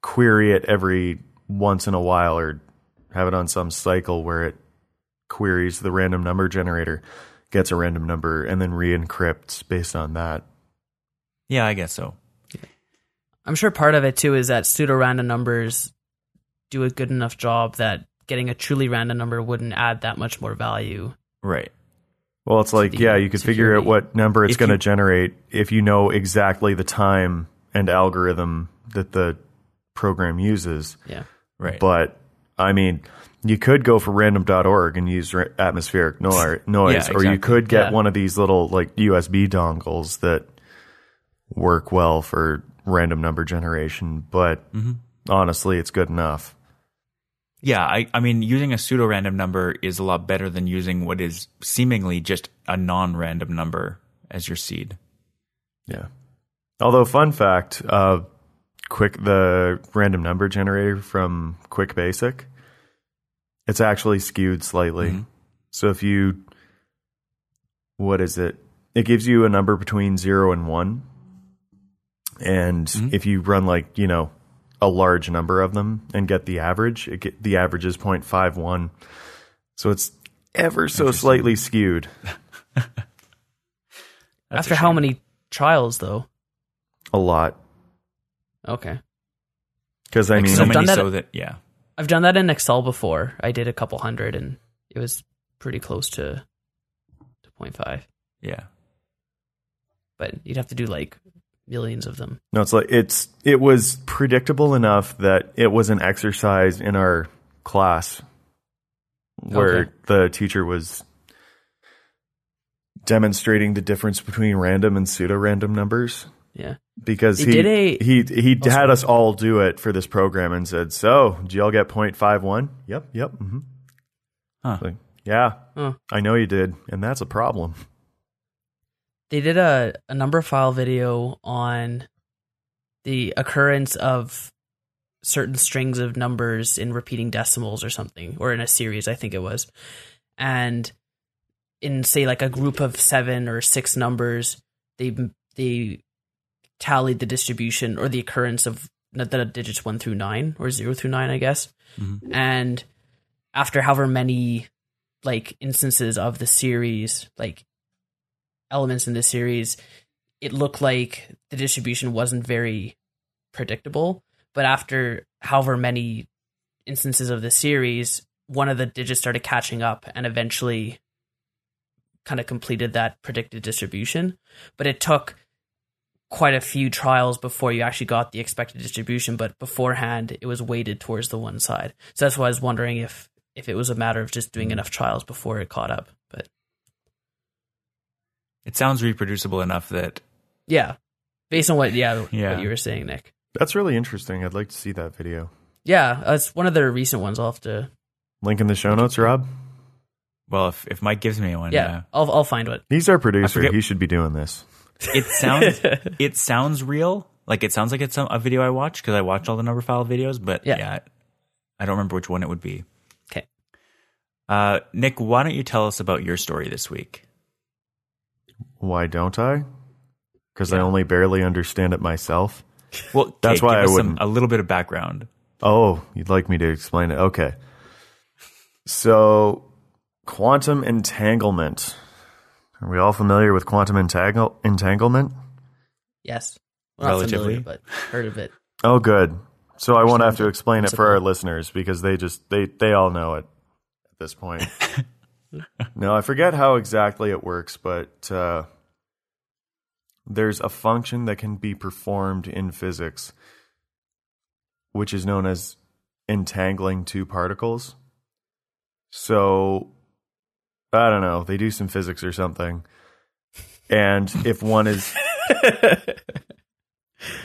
query it every once in a while or have it on some cycle where it queries the random number generator, gets a random number, and then re encrypts based on that. Yeah. I guess so. I'm sure part of it too is that pseudo random numbers do a good enough job that getting a truly random number wouldn't add that much more value. Right. Well, it's like, yeah, you could figure out what number it's going to generate if you know exactly the time and algorithm that the program uses. Yeah. Right. But I mean, you could go for random.org and use atmospheric no- <laughs> noise, Yeah, or you could get Yeah. one of these little like USB dongles that work well for random number generation. But Mm-hmm. honestly, it's good enough. Yeah, I, I mean, using a pseudo random number is a lot better than using what is seemingly just a non random number as your seed. Yeah. Although, fun fact, uh, quick the random number generator from Quick Basic, it's actually skewed slightly. So if you, what is it? It gives you a number between zero and one. And mm-hmm. if you run like, you know, a large number of them and get the average, it get, the average is 0.51. So it's ever so slightly skewed. <laughs> After how many trials, though? A lot. Okay. Because I Like mean, So I've many done that- so that yeah. I've done that in Excel before. I did a couple hundred, and it was pretty close to to 0.5. Yeah. But you'd have to do like millions of them. No, it's like it's it was predictable enough that it was an exercise in our class where Okay. the teacher was demonstrating the difference between random and pseudo random numbers Yeah. because They he did a- he he Oh, had sorry. us all do it for this program and said, "So, did y'all get 0.51?" Yep, yep. hmm Huh. Like, yeah, Huh. I know you did, and that's a problem. They did a, a Numberphile video on the occurrence of certain strings of numbers in repeating decimals or something, or in a series, I think it was. And in say like a group of seven or six numbers, they they tallied the distribution or the occurrence of the digits one through nine or zero through nine, I guess. Mhm. And after however many like instances of the series, like elements in this series, it looked like the distribution wasn't very predictable. But after however many instances of the series, one of the digits started catching up and eventually kind of completed that predicted distribution. But it took quite a few trials before you actually got the expected distribution, but beforehand it was weighted towards the one side. So that's why I was wondering if if it was a matter of just doing hmm. enough trials before it caught up. But It sounds reproducible enough that yeah, based on what yeah, Yeah. what you were saying, Nick. That's really interesting. I'd like to see that video. Yeah, it's one of the recent ones. I'll have to Link in the show notes, Rob. well, if if Mike gives me one, yeah, yeah. I'll I'll find what. He's our producer. He should be doing this. It sounds <laughs> it sounds real. Like it sounds like it's a, a video I watched because I watched all the Numberphile videos, but Yeah. yeah. I don't remember which one it would be. Okay. Uh, Nick, why don't you tell us about your story this week? Why don't I? Because I only barely understand it myself. Well, That's okay, why give I us wouldn't. a little bit of background. Oh, you'd like me to explain it? Okay. So, quantum entanglement. Are we all familiar with quantum entangle- entanglement? Yes, well, not Relatively. familiar, but heard of it. Oh, good. So I won't have to explain it for our listeners because they just they they all know it at this point. <laughs> no, I forget how exactly it works, but uh, there's a function that can be performed in physics, which is known as entangling two particles. So I don't know. They do some physics or something, and if one is <laughs>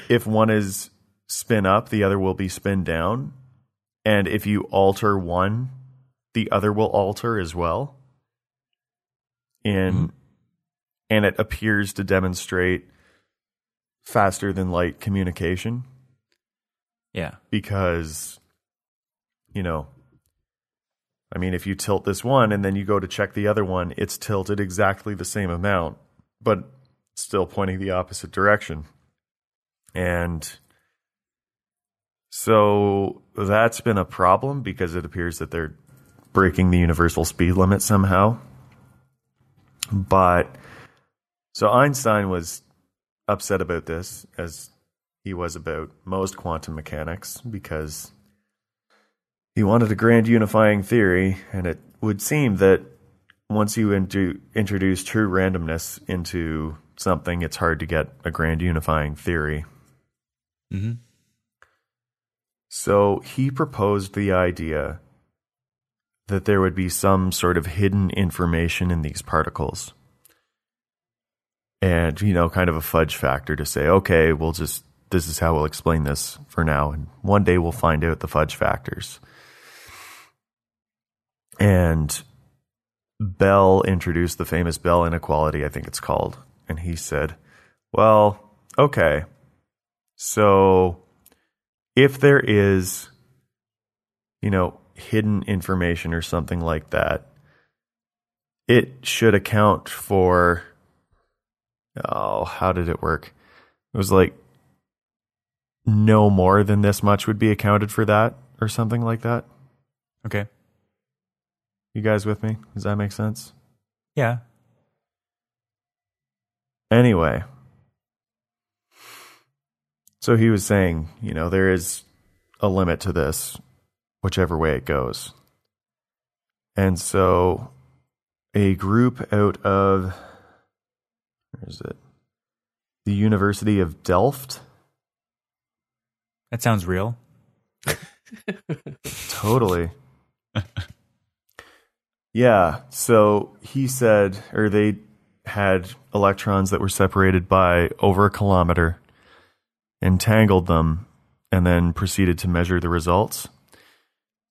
if one is spin up, the other will be spin down. And if you alter one, the other will alter as well. In hmm. And it appears to demonstrate faster than light communication Yeah. because you know I mean if you tilt this one and then you go to check the other one, it's tilted exactly the same amount, but still pointing the opposite direction. And so that's been a problem because it appears that they're breaking the universal speed limit somehow. But so Einstein was upset about this as he was about most quantum mechanics because he wanted a grand unifying theory, and it would seem that once you into, introduce true randomness into something, it's hard to get a grand unifying theory. Mm-hmm. So he proposed the idea that there would be some sort of hidden information in these particles. And, you know, kind of a fudge factor to say, okay, we'll just, this is how we'll explain this for now. And one day we'll find out the fudge factors. And Bell introduced the famous Bell inequality, I think it's called. And he said, well, okay. So if there is, you know, hidden information or something like that, it should account for oh, how did it work? It was like no more than this much would be accounted for that or something like that. Okay. You guys with me? Does that make sense? Yeah. Anyway, so he was saying, you know, there is a limit to this, whichever way it goes. And so a group out of, where is it? The University of Delft. That sounds real. <laughs> Totally. yeah. So he said, or they had electrons that were separated by over a kilometer, entangled them, and then proceeded to measure the results.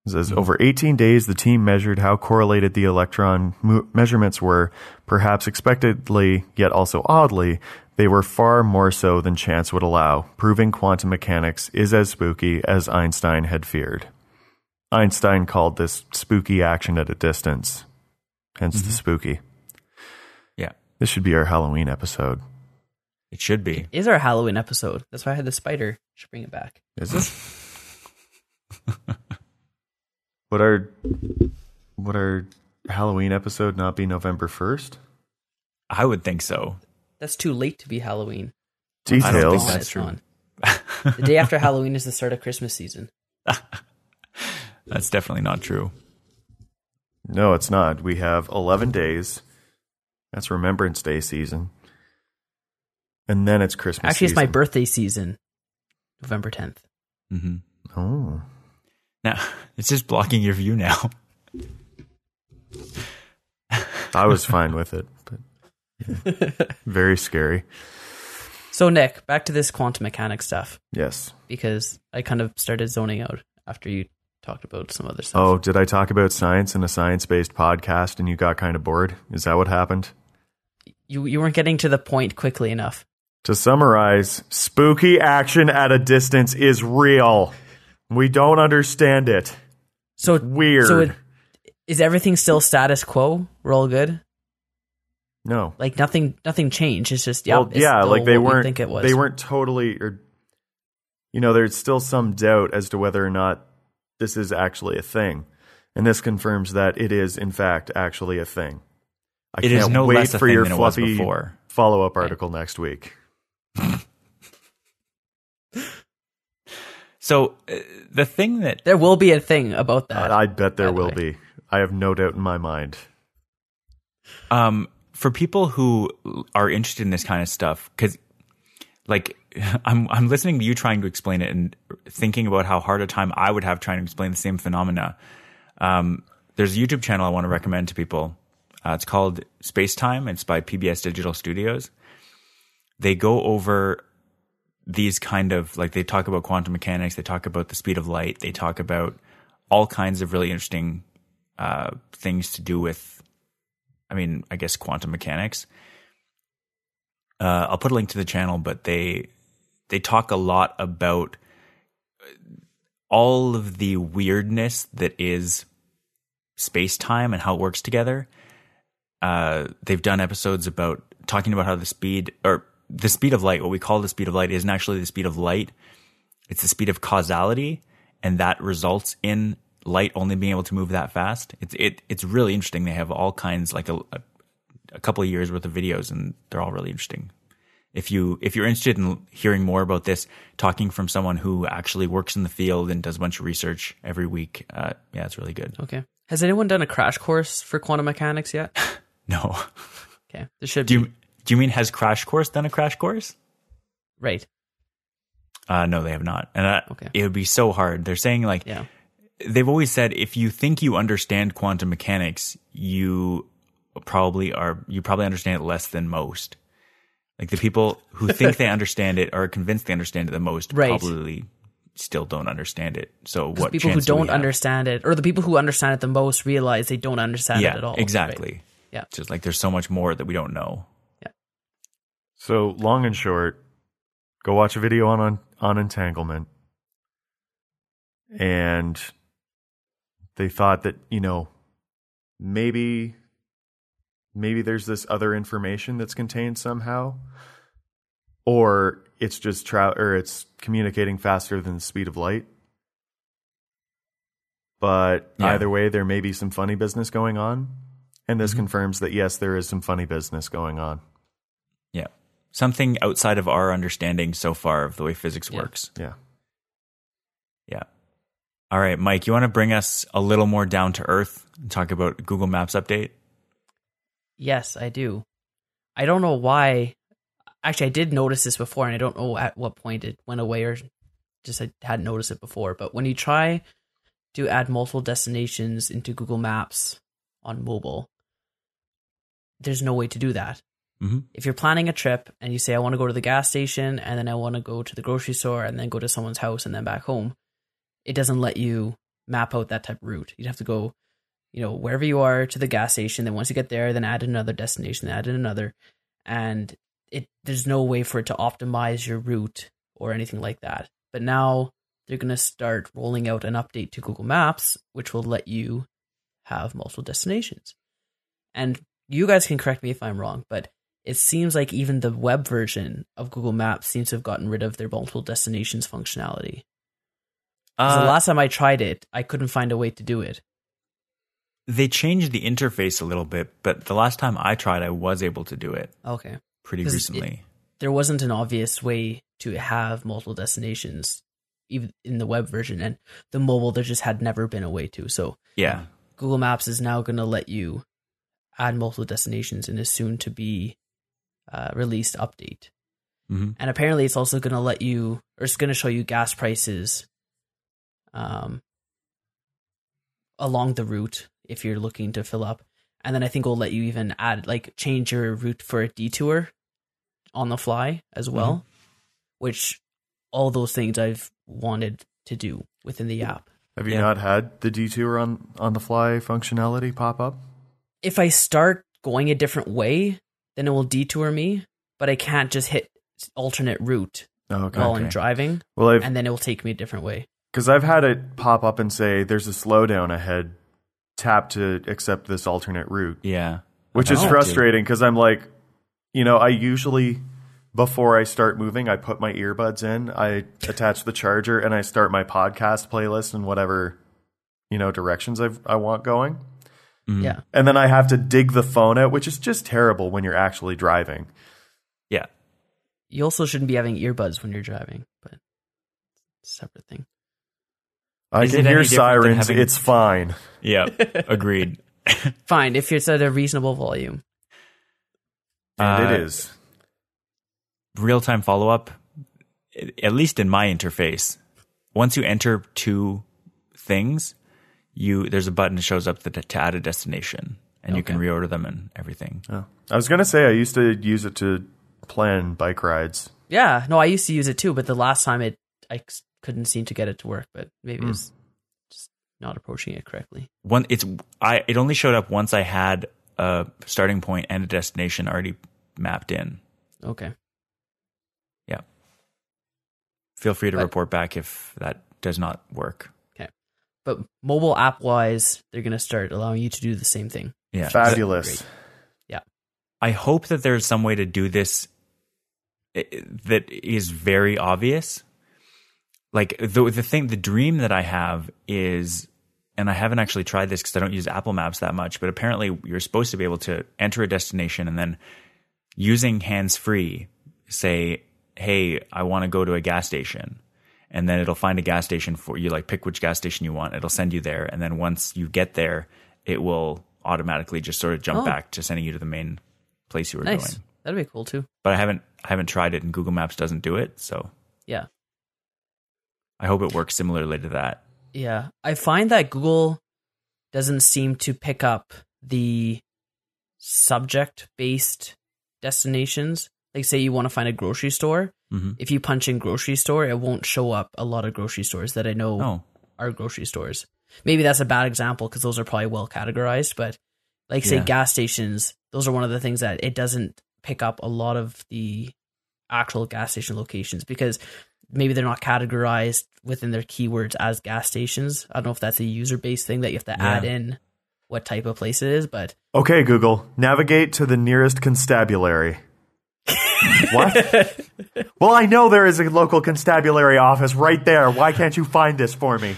It says over 18 days, the team measured how correlated the electron mo- measurements were. Perhaps expectedly, yet also oddly, they were far more so than chance would allow, proving quantum mechanics is as spooky as Einstein had feared. Einstein called this spooky action at a distance, hence the mm-hmm. spooky. Yeah. This should be our Halloween episode. It should be. Is our Halloween episode. That's why I had the spider. Should bring it back. Is it? <laughs> would our would our Halloween episode not be November first? I would think so. That's too late to be Halloween. I don't think Details. That's true. The day after Halloween is the start of Christmas season. <laughs> That's definitely not true. No, it's not. We have eleven days. That's Remembrance Day season, and then it's Christmas. Actually, it's my birthday season, November 10th. hmm Oh, Now it's just blocking your view now. I was fine with it, but yeah. very scary. So, Nick, back to this quantum mechanics stuff Yes. because I kind of started zoning out after you talked about some other stuff. Oh, did I talk about science in a science-based podcast and you got kind of bored? Is that what happened? You you weren't getting to the point quickly enough. To summarize, spooky action at a distance is real. We don't understand it. So it's Weird. So it, is everything still status quo? We're all good. no. Like nothing nothing changed. It's just yeah, well, yeah, like they weren't. think it was. They weren't totally, or you know, there's still some doubt as to whether or not this is actually a thing, and this confirms that it is, in fact, actually a thing. I It is can't no wait less a for thing your than it was fluffy follow-up article next week. <laughs> So uh, the thing that There will be a thing about that. I bet there by the will be. I have no doubt in my mind. um, for people who are interested in this kind of stuff, because like <laughs> I'm I'm listening to you trying to explain it and thinking about how hard a time I would have trying to explain the same phenomena. Um, there's a YouTube channel I want to recommend to people. Uh, it's called Space Time. It's by PBS Digital Studios. They go over these kind of like they talk about quantum mechanics. They talk about the speed of light. They talk about all kinds of really interesting uh, things to do with, I mean, I guess quantum mechanics. Uh, I'll put a link to the channel, but they they talk a lot about all of the weirdness that is space time and how it works together. Uh, they've done episodes about talking about how the speed or the speed of light, what we call the speed of light, isn't actually the speed of light. It's the speed of causality, and that results in light only being able to move that fast. It's it it's really interesting. They have all kinds like a, a, couple of years worth of videos, and they're all really interesting. If you if you're interested in hearing more about this, talking from someone who actually works in the field and does a bunch of research every week, uh, yeah, it's really good. okay. Has anyone done a crash course for quantum mechanics yet? <laughs> No, Okay, there should do be. you do you mean has Crash Course done a Crash Course? Right. Uh, no, they have not, and Okay. it would be so hard. They're saying like Yeah. they've always said if you think you understand quantum mechanics, you probably are you probably understand it less than most. Like the people who think they <laughs> understand it or are convinced they understand it the most Right. probably still don't understand it. So what people who do don't understand it, or the people who understand it the most, realize they don't understand yeah, it at all. exactly. Right. Yeah. just like there's so much more that we don't know. So, long and short, go watch a video on on, on entanglement, and they thought that you know maybe maybe there's this other information that's contained somehow, or it's just tra- or it's communicating faster than the speed of light. But Yeah. either way, there may be some funny business going on, and this Mhm. confirms that yes, there is some funny business going on. Yeah. Something outside of our understanding so far of the way physics Yeah. works. Yeah. Yeah. All right, Mike, you want to bring us a little more down to earth and talk about Google Maps update? Yes, I do. I don't know why. Actually, I did notice this before, and I don't know at what point it went away or just I hadn't noticed it before. But when you try to add multiple destinations into Google Maps on mobile, there's no way to do that. Mhm. If you're planning a trip and you say, I want to go to the gas station and then I want to go to the grocery store and then go to someone's house and then back home, it doesn't let you map out that type of route. You'd have to go you know, wherever you are to the gas station. Then once you get there, then add another destination, add in another, and it there's no way for it to optimize your route or anything like that. But now they're gonna start rolling out an update to Google Maps, which will let you have multiple destinations. And you guys can correct me if I'm wrong, but it seems like even the web version of Google Maps seems to have gotten rid of their multiple destinations functionality. Uh, the last time I tried it, I couldn't find a way to do it. they changed the interface a little bit, but the last time I tried, I was able to do it Okay. pretty 'Cause it- recently. there wasn't an obvious way to have multiple destinations even in the web version and the mobile there just had never been a way to so yeah. google maps is now going to let you add multiple destinations in a soon to be uh, released update. Hmm and apparently it's also going to let you or it's going to show you gas prices um along the route if you're looking to fill up. And then i think it'll let you even add like change your route for a detour on the fly as well which all those things i've wanted to do within the app. Have you Yeah. not had the detour on on the fly functionality pop up? if i start going a different way then it will detour me but i can't just hit alternate route Oh, okay. while Okay. i'm driving Well, I've and then it will take me a different way because I've had it pop up and say there's a slowdown ahead. Tap to accept this alternate route, Yeah. which is had that too. frustrating because I'm like, you know, I usually before I start moving, I put my earbuds in, I attach the charger, and I start my podcast playlist and whatever you know directions I've, I want going. Mhm. yeah And then I have to dig the phone out, which is just terrible when you're actually driving. Yeah. You also shouldn't be having earbuds when you're driving, but it's a separate thing. I Is can hear any different than sirens. having- It's fine. Yeah. <laughs> Agreed. Fine, if it's at a reasonable volume. And Uh, it is. real time follow up, at least in my interface, once you enter two things, you there's a button that shows up that to add a destination, and you can reorder them and everything. Oh. I was gonna say I used to use it to plan bike rides. Yeah, no, I used to use it too, but the last time it, I c- couldn't seem to get it to work. But maybe Hmm. it's just not approaching it correctly. One, it's I it only showed up once I had a starting point and a destination already mapped in. Okay, Yeah. Feel free to But- report back if that does not work. But mobile app wise, they're gonna start allowing you to do the same thing. Yeah. Fabulous. Great. I hope that there's some way to do this eh, that is very obvious. Like the the thing, the dream that I have is, and I haven't actually tried this because I don't use Apple Maps that much. But apparently, you're supposed to be able to enter a destination and then using hands free say, "Hey, I want to go to a gas station." And then it'll find a gas station for you. Like pick which gas station you want. It'll send you there, and then once you get there, it will automatically just sort of jump Oh. back to sending you to the main place you were Nice, going. that'd be cool too. But I haven't I haven't tried it and Google Maps doesn't do it, so Yeah, I hope it works similarly to that. yeah. I find that Google doesn't seem to pick up the subject based destinations. Like, say you want to find a grocery store. hmm if you punch in grocery store, it won't show up a lot of grocery stores that I know Oh, are grocery stores. Maybe that's a bad example because those are probably well categorized, but like say Yeah. gas stations, those are one of the things that it doesn't pick up a lot of the actual gas station locations because maybe they're not categorized within their keywords as gas stations. I don't know if that's a user based thing that you have to Yeah. add in what type of place it is, but Okay, Google, navigate to the nearest constabulary. What? well, I know there is a local constabulary office right there. Why can't you find this for me?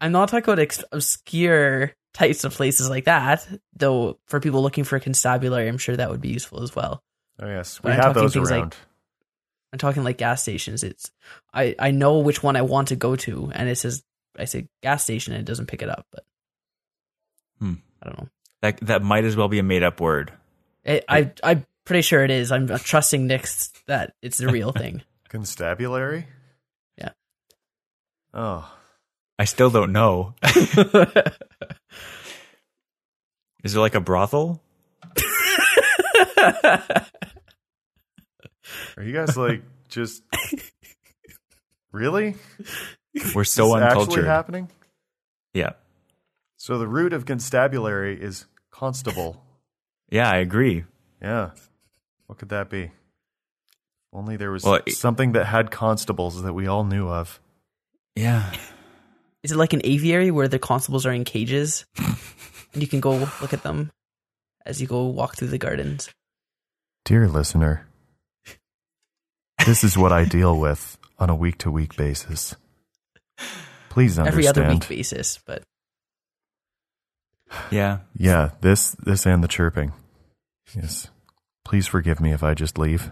I'm not talking about ex- obscure types of places like that. Though for people looking for a constabulary, I'm sure that would be useful as well. Oh yes, we have those things like- around. I'm talking like gas stations. It's I I know which one I want to go to, and it says I say gas station and it doesn't pick it up. But Hmm. I don't know. That that might as well be a made up word. It, I I'm pretty sure it is. I'm trusting Nick's that it's the real thing. <laughs> Constabulary? Yeah. Oh, I still don't know. <laughs> Is there like a brothel? are you guys like just <laughs> really? We're so This actually uncultured. happening? Yeah. So the root of constabulary is constable. Yeah, I agree. Yeah. What could that be? Only there was Well, something that had constables that we all knew of. Yeah. is it like an aviary where the constables are in cages, and you can go look at them as you go walk through the gardens? Dear listener, this is what I deal with on a week to week basis. Please understand. Every other week basis, but Yeah. Yeah, this this and the chirping. Yes. Please forgive me if I just leave.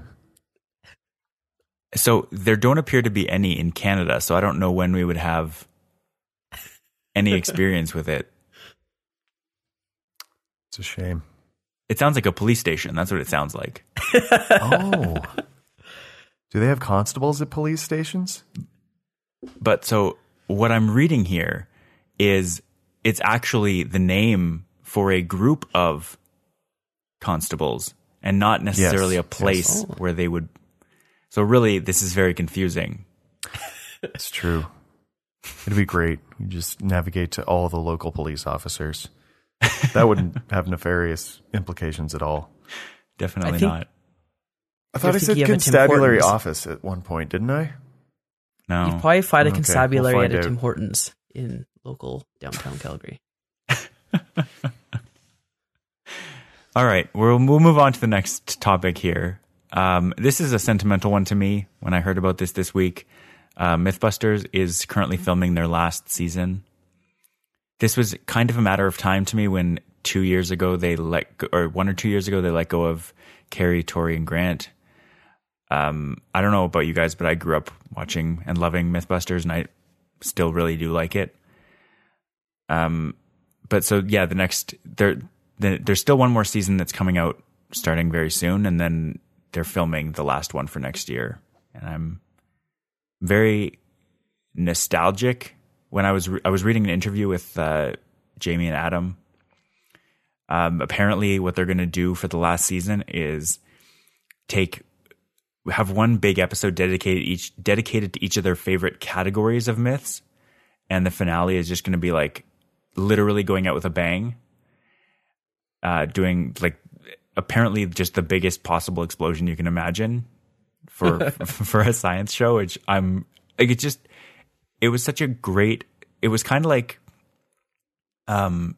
So there don't appear to be any in Canada, so I don't know when we would have any <laughs> experience with it. It's a shame. It sounds like a police station. That's what it sounds like. Oh. <laughs> Do they have constables at police stations? But so what I'm reading here is it's actually the name for a group of constables and not necessarily Yes, a place yes. Oh. where they would. So really, this is very confusing. It's true. It'd be great. You just navigate to all the local police officers. That wouldn't <laughs> have nefarious implications at all. Definitely think- not. I thought I think said a constabulary office at one point, didn't I? No. you probably find a Okay, we'll constabulary find at a. Tim Hortons in local downtown Calgary. <laughs> All right, we'll we'll move on to the next topic here. Um, this is a sentimental one to me. When I heard about this this week, uh, MythBusters is currently filming their last season. This was kind of a matter of time to me when two years ago they let go, or one or two years ago they let go of Kari, Tory, and Grant. Um, I don't know about you guys, but I grew up watching and loving MythBusters, and I still really do like it. Um, but so yeah, the next there, the, there's still one more season that's coming out starting very soon, and then they're filming the last one for next year, and I'm very nostalgic. When I was re- I was reading an interview with uh, Jamie and Adam. Um, apparently, what they're going to do for the last season is take have one big episode dedicated each dedicated to each of their favorite categories of myths, and the finale is just going to be like literally going out with a bang. Uh, doing like apparently just the biggest possible explosion you can imagine for <laughs> for a science show, which I'm like it just it was such a great it was kind of like um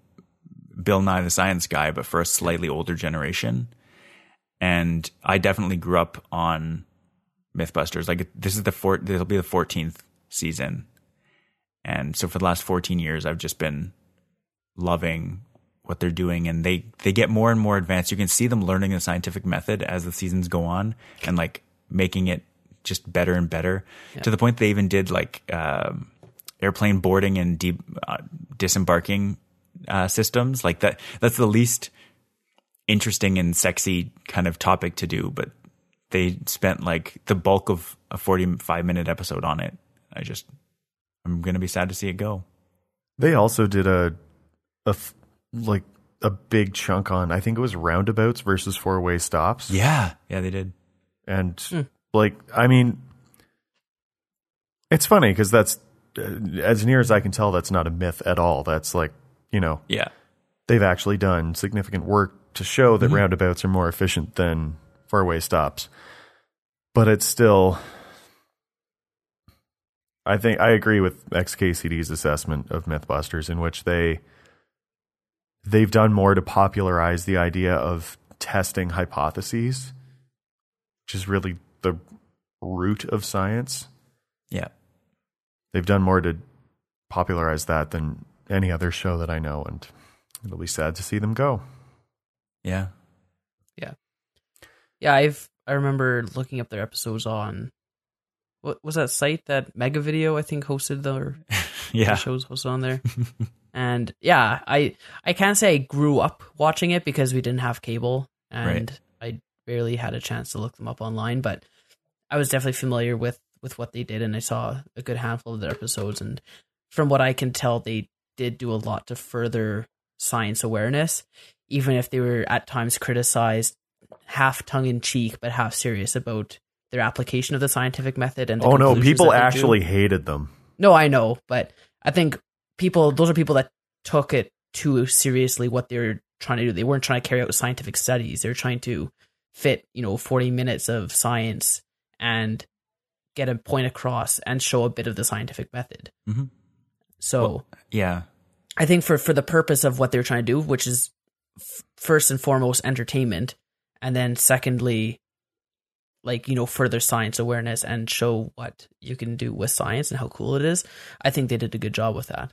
Bill Nye the Science Guy, but for a slightly older generation. And I definitely grew up on MythBusters. Like this is the four, this will be the fourteenth season, and so for the last fourteen years, I've just been loving what they're doing, and they they get more and more advanced. You can see them learning the scientific method as the seasons go on, and like making it just better and better to the point they even did like um, airplane boarding and de- uh, disembarking uh, systems. Like that, that's the least interesting and sexy kind of topic to do, but they spent like the bulk of a 45 minute episode on it. I just, I'm going to be sad to see it go. They also did a, a f- like a big chunk on. I think it was roundabouts versus four way stops. Yeah. Yeah, they did. and like I mean, it's funny because that's uh, as near as I can tell, that's not a myth at all. That's like you know Yeah. they've actually done significant work to show that mm-hmm. roundabouts are more efficient than four way stops. But it's still I think I agree with XKCD's assessment of MythBusters, in which they they've done more to popularize the idea of testing hypotheses, which is really the root of science. Yeah. They've done more to popularize that than any other show that I know, and it'll be sad to see them go. Yeah. Yeah, Yeah, I've I remember looking up their episodes on what was that site that Mega Video I think hosted their <laughs> Yeah. shows hosted on there. <laughs> and yeah, I I can't say I grew up watching it because we didn't have cable and I barely had a chance to look them up online, but I was definitely familiar with with what they did and I saw a good handful of their episodes and from what I can tell they did do a lot to further science awareness even if they were at times criticized half tongue in cheek but half serious about their application of the scientific method and the Oh no, people that they drew. actually hated them. No, I know, but I think people those are people that took it too seriously what they're trying to do. They weren't trying to carry out scientific studies. They're trying to fit, you know, 40 minutes of science and get a point across and show a bit of the scientific method. Mhm. So, Well, Yeah. I think for for the purpose of what they're trying to do, which is f- first and foremost entertainment, and then secondly, like you know, further science awareness and show what you can do with science and how cool it is. I think they did a good job with that.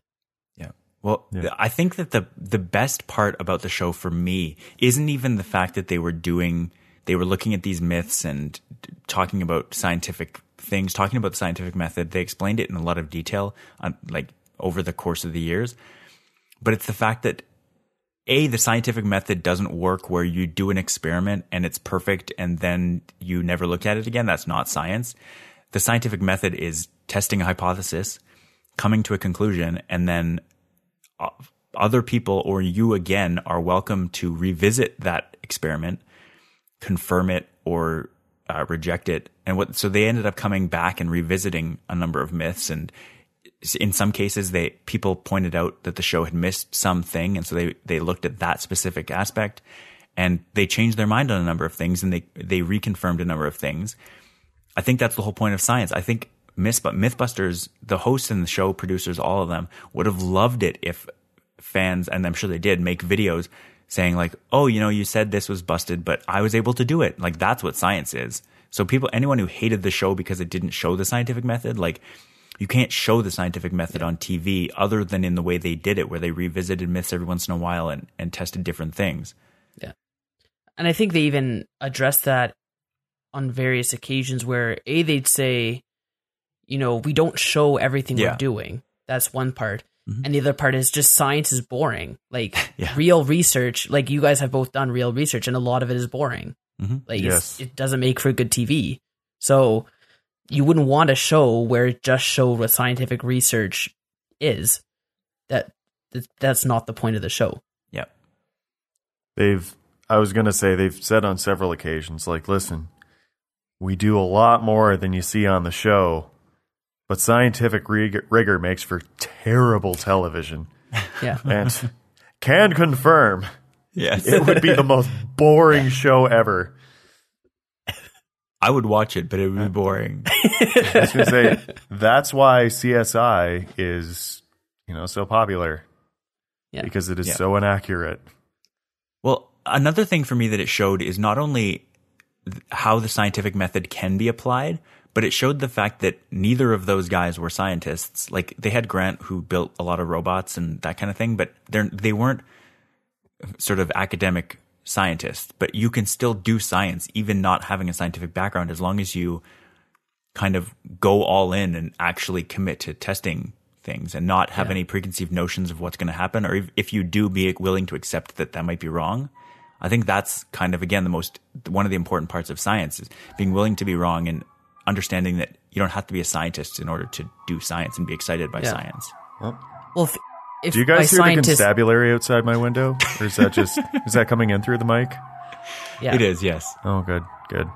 Yeah. Well, Yeah. I think that the the best part about the show for me isn't even the fact that they were doing they were looking at these myths and talking about scientific things, talking about the scientific method. They explained it in a lot of detail on like over the course of the years. But it's the fact that a the scientific method doesn't work where you do an experiment and it's perfect and then you never look at it again. That's not science. The scientific method is testing a hypothesis, coming to a conclusion, and then uh, other people or you again are welcome to revisit that experiment, confirm it or uh, reject it. And what so they ended up coming back and revisiting a number of myths and in some cases they people pointed out that the show had missed something and so they they looked at that specific aspect and they changed their mind on a number of things and they they reconfirmed a number of things. I think that's the whole point of science. I think Myth, mythbusters the hosts and the show producers all of them would have loved it if fans and i'm sure they did make videos saying like oh you know you said this was busted but i was able to do it. Like that's what science is. So people anyone who hated the show because it didn't show the scientific method like you can't show the scientific method on TV other than in the way they did it, where they revisited myths every once in a while and, and tested different things. Yeah. And I think they even addressed that on various occasions where A, they'd say, you know, we don't show everything Yeah. we're doing. That's one part. Mhm. And the other part is just science is boring. Like <laughs> Yeah. real research, like you guys have both done real research and a lot of it is boring. Mhm. Like Yes. it doesn't make for good TV. So you wouldn't want a show where it just showed what scientific research is. That that- that's not the point of the show. Yeah. They've, I was going to say, they've said on several occasions, like, listen, we do a lot more than you see on the show, but scientific rig- rigor makes for terrible television. <laughs> Yeah. And can confirm Yes. it would be the most boring <laughs> show ever. I would watch it, but it would be boring. <laughs> I was going to say, that's why CSI is, you know, so popular. Yeah. Because it is Yeah. so inaccurate. Well, another thing for me that it showed is not only th- how the scientific method can be applied, but it showed the fact that neither of those guys were scientists. Like they had Grant who built a lot of robots and that kind of thing, but they're they weren't sort of academic scientists. But you can still do science even not having a scientific background as long as you kind of go all in and actually commit to testing things and not have Yeah. any preconceived notions of what's going to happen or if, if you do be willing to accept that that might be wrong i think that's kind of again the most one of the important parts of science is being willing to be wrong and understanding that you don't have to be a scientist in order to do science and be excited by Yeah. science Well, if, if Do you guys hear the constabulary outside my window? Or is that just, <laughs> is that coming in through the mic? yeah. it is yes Oh, good, good.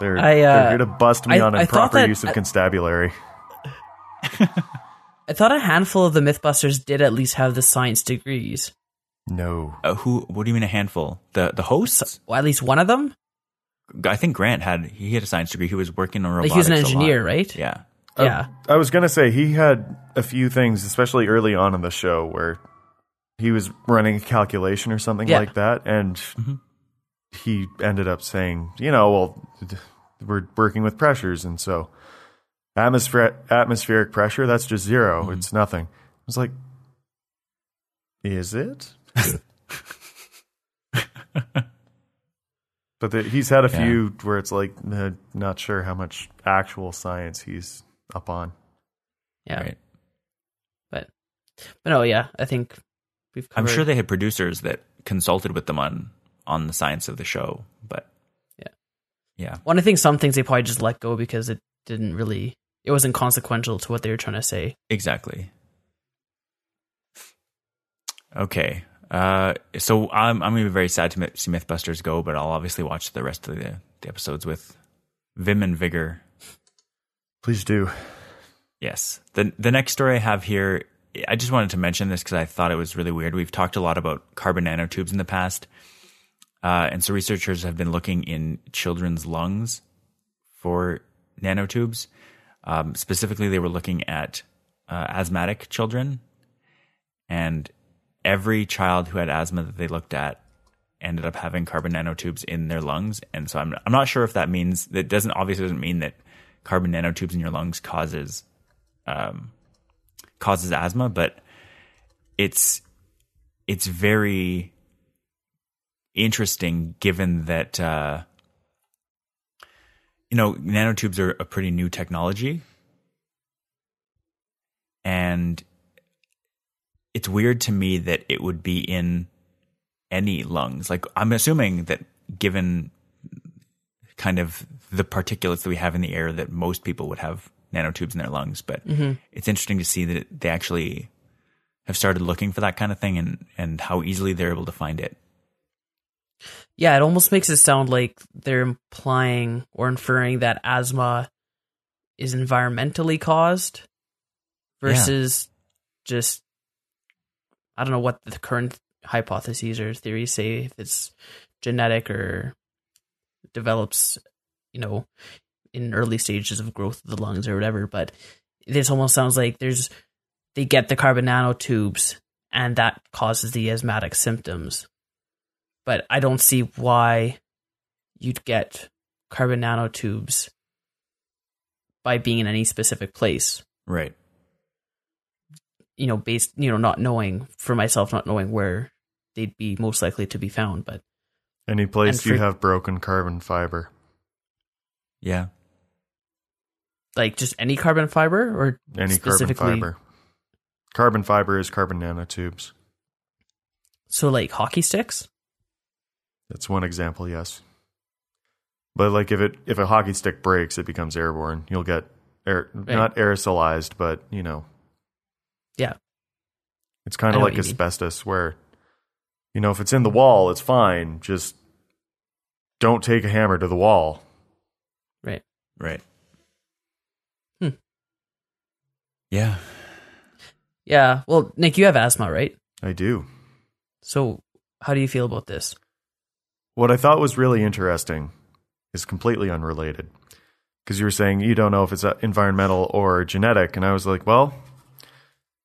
They're, I, uh, they're here to bust me I- on I thought improper that- use of I- constabulary. <laughs> I thought a handful of the MythBusters did at least have the science degrees. No. uh, who what do you mean a handful the the hosts Well, at least one of them. i think grant had he had a science degree he was working on robotics Like he was an engineer, right? yeah I- Yeah. I, was gonna say he had a few things, especially early on in the show, where he was running a calculation or something Yeah. like that, and he ended up saying, you know, well, d- we're working with pressures, and so atmospheric atmospheric pressure that's just 0 It's nothing. I was like, is it? <laughs> but the, he's had a Yeah. few where it's like uh, not sure how much actual science he's up on. Yeah. Right. But but no, yeah, I think we've I'm sure they had producers that consulted with them on on the science of the show, but Yeah. yeah, Well, I think some things they probably just let go because it didn't really it wasn't consequential to what they were trying to say. exactly. Okay, uh, so I'm I'm gonna be very sad to see MythBusters go, but I'll obviously watch the rest of the, the episodes with vim and vigor. Please do. Yes. The the next story I have here, I just wanted to mention this because I thought it was really weird. We've talked a lot about carbon nanotubes in the past, uh, and so researchers have been looking in children's lungs for nanotubes. Um, specifically, they were looking at uh, asthmatic children, and every child who had asthma that they looked at ended up having carbon nanotubes in their lungs. And so I'm I'm not sure if that means that doesn't obviously doesn't mean that carbon nanotubes in your lungs causes um, causes asthma, but it's it's very interesting given that uh, you know nanotubes are a pretty new technology, and it's weird to me that it would be in any lungs. Like I'm assuming that given kind of the particulates that we have in the air that most people would have nanotubes in their lungs, but mm-hmm. it's interesting to see that they actually have started looking for that kind of thing and and how easily they're able to find it. Yeah, it almost makes it sound like they're implying or inferring that asthma is environmentally caused versus just I don't know what the current hypotheses or theories say if it's genetic or develops, you know, in early stages of growth of the lungs or whatever, but this almost sounds like there's they get the carbon nanotubes and that causes the asthmatic symptoms but I don't see why you'd get carbon nanotubes by being in any specific place. Right. You know, based you know, not knowing for myself, not knowing where they'd be most likely to be found. But Any place And you have broken carbon fiber. Yeah. like just any carbon fiber or Any carbon fiber. Carbon fiber is carbon nanotubes. so like hockey sticks. That's one example, yes. But like if it if a hockey stick breaks, it becomes airborne. You'll get air, not aerosolized, but you know, Yeah. it's kind of like asbestos, where you know if it's in the wall, it's fine. Just don't take a hammer to the wall. Right. Right. Hmm. Yeah. Yeah. Well, Nick, you have asthma, right? I do. So how do you feel about this? What I thought was really interesting is completely unrelated. Because you were saying you don't know if it's uh, environmental or genetic. And I was like, well,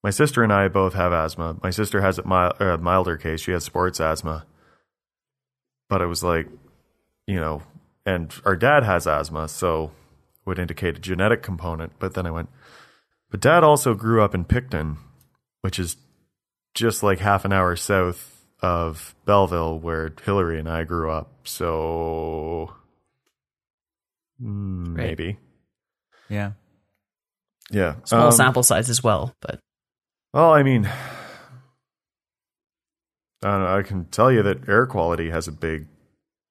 my sister and I both have asthma. My sister has a mild, uh, milder case. She has sports asthma. But it was like, you know, and our dad has asthma. So would indicate a genetic component. But then I went, but dad also grew up in Picton, which is just like half an hour south of Belleville, where Hillary and I grew up. So mm, Right. maybe, Yeah. yeah. Small Um, sample size as well, but Well, I mean, <sighs> I know. I can tell you that air quality has a big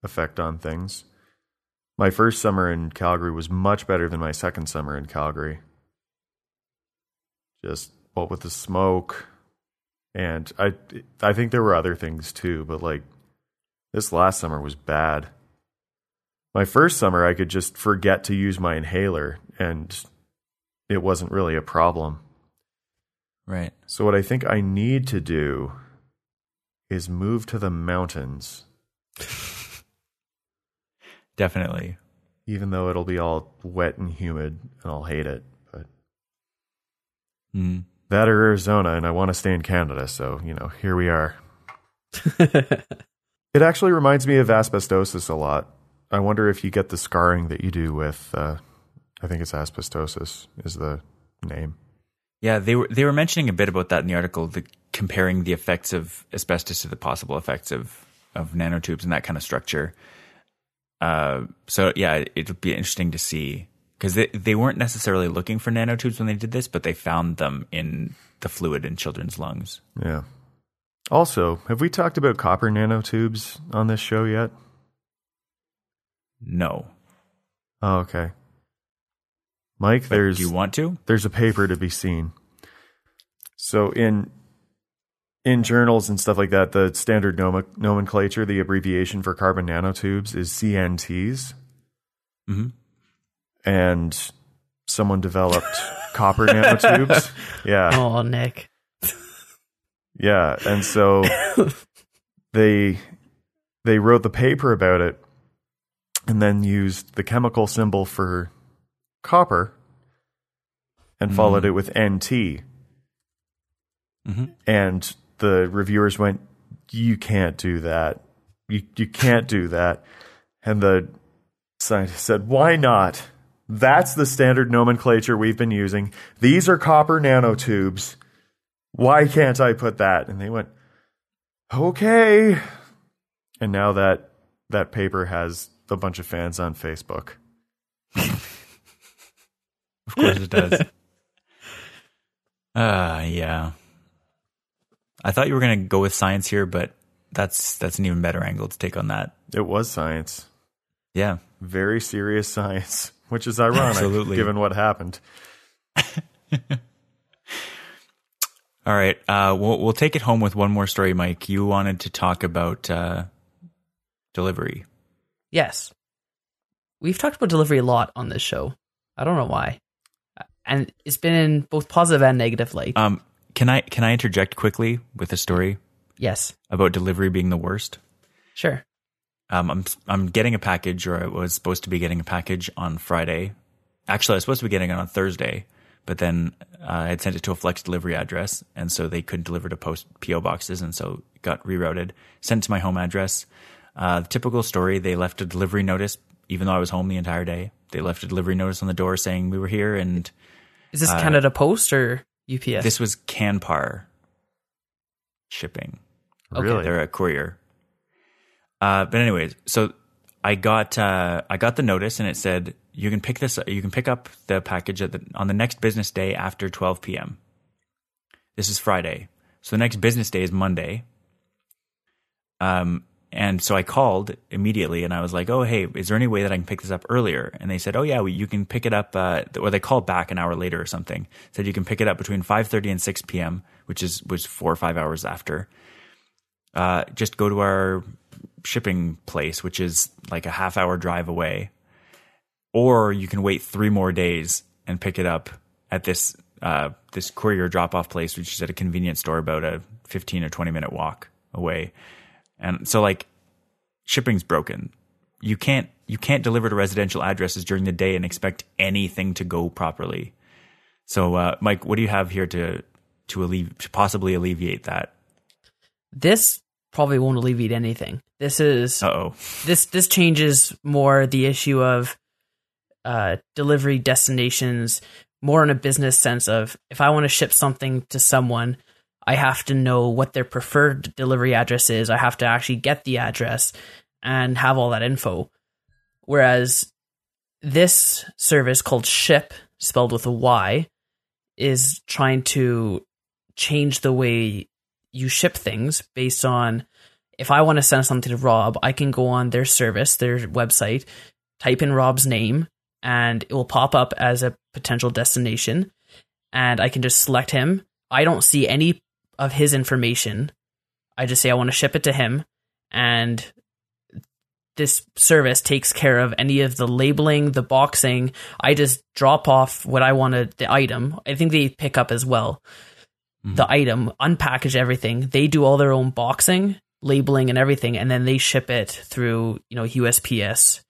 effect on things. My first summer in Calgary was much better than my second summer in Calgary. Just what with the smoke, and I, I think there were other things too. But like this last summer was bad. My first summer, I could just forget to use my inhaler, and it wasn't really a problem. Right. So what I think I need to do is move to the mountains, Definitely. even though it'll be all wet and humid and I'll hate it. But Mm. That or Arizona, and I want to stay in Canada. So, you know, here we are. <laughs> It actually reminds me of asbestosis a lot. I wonder if you get the scarring that you do with, uh, I think it's asbestosis is the name. Yeah, they were they were mentioning a bit about that in the article, the, comparing the effects of asbestos to the possible effects of of nanotubes and that kind of structure. Uh, so yeah, it would be interesting to see because they they weren't necessarily looking for nanotubes when they did this, but they found them in the fluid in children's lungs. Yeah. Also, have we talked about copper nanotubes on this show yet? No, Oh, okay. Mike, but there's do you want to? there's a paper to be seen. So in in journals and stuff like that, the standard nomenclature, the abbreviation for carbon nanotubes is CNTs, hmm and someone developed copper nanotubes. <laughs> Yeah, oh, Nick. yeah, and so they they wrote the paper about it, and then used the chemical symbol for copper, and followed it with NT. hmm and the reviewers went, "You can't do that. You you can't do that." And the scientist said, "Why not? That's the standard nomenclature we've been using. These are copper nanotubes. Why can't I put that?" And they went, "Okay." And now that that paper has a bunch of fans on Facebook. <laughs> Of course it does. uh <laughs> yeah. I thought you were going to go with science here, but that's that's an even better angle to take on that. It was science. Yeah. Very serious science, <laughs> which is ironic Absolutely. given what happened. <laughs> All right. Uh, we'll we'll take it home with one more story, Mike. You wanted to talk about uh, delivery. Yes. We've talked about delivery a lot on this show. I don't know why. And it's been in both positive and negative light. Um, can I can I interject quickly with a story yes. about delivery being the worst? Sure. Um, I'm I'm getting a package, or I was supposed to be getting a package on Friday. Actually, I was supposed to be getting it on Thursday, but then uh, I had sent it to a flex delivery address, and so they couldn't deliver to post PO boxes, and so it got rerouted, sent to my home address. Uh, typical story: they left a delivery notice, even though I was home the entire day. They left a delivery notice on the door saying we were here, and Is this Canada Post or UPS? this was Canpar shipping. Okay. Really? They're a courier. Uh, but anyways, so I got uh, I got the notice and it said you can pick this you can pick up the package at the, on the next business day after 12 p.m. This is Friday, so the next business day is Monday. Um, and so I called immediately and I was like, "Oh, hey, is there any way that I can pick this up earlier?" And they said, "Oh yeah, well, you can pick it up." Uh, or they called back an hour later or something. Said you can pick it up between 5:30 and 6 p.m., which is was four or five hours after uh, just go to our shipping place, which is like a half hour drive away, or you can wait three more days and pick it up at this uh, this courier drop off place, which is at a convenience store about a fifteen or twenty minute walk away. And so, like, shipping's broken. You can't you can't deliver to residential addresses during the day and expect anything to go properly. So, uh, Mike, what do you have here to to, allevi- to possibly alleviate that? this probably won't alleviate anything. This is oh. this this changes more the issue of uh, delivery destinations more in a business sense of if I want to ship something to someone, I have to know what their preferred delivery address is. I have to actually get the address and have all that info. Whereas this service called Shyp, spelled with a Y, is trying to change the way you ship things based on if I want to send something to Rob, I can go on their service, their website, type in Rob's name, and it will pop up as a potential destination. And I can just select him. I don't see any of his information. I just say I want to ship it to him. And this service takes care of any of the labeling, the boxing. I just drop off what I wanted, the item. I think they pick up as well the item, unpackage everything. They do all their own boxing, labeling, and everything, and then they ship it through, you know, USPS.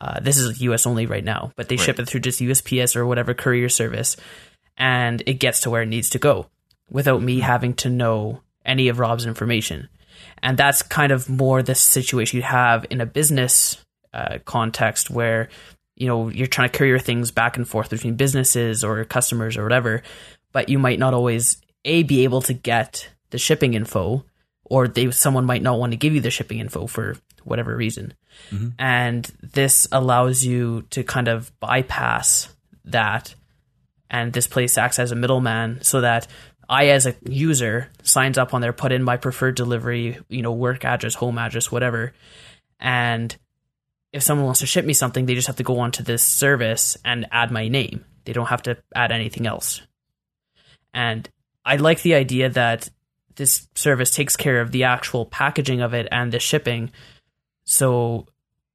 Uh, this is US only right now, but they ship it through just USPS or whatever courier service. and it gets to where it needs to go without me having to know any of Rob's information. And that's kind of more the situation you have in a business uh, context where you know you're trying to courier things back and forth between businesses or customers or whatever, but you might not always a be able to get the shipping info, or they someone might not want to give you the shipping info for whatever reason. And this allows you to kind of bypass that and this place acts as a middleman so that I as a user signs up on there, put in my preferred delivery, you know, work address, home address, whatever. And if someone wants to ship me something, they just have to go onto this service and add my name. They don't have to add anything else. And I like the idea that this service takes care of the actual packaging of it and the shipping. So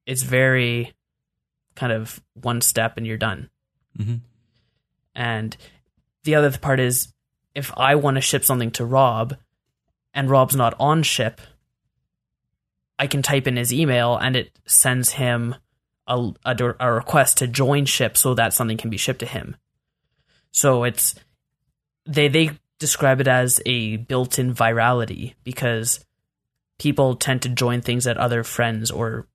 it's very kind of one step and you're done. Mhm. And the other part is if I want to Shyp something to Rob and Rob's not on Shyp, I can type in his email and it sends him a, a, a request to join ship so that something can be shipped to him. So it's they they describe it as a built-in virality because people tend to join things that other friends or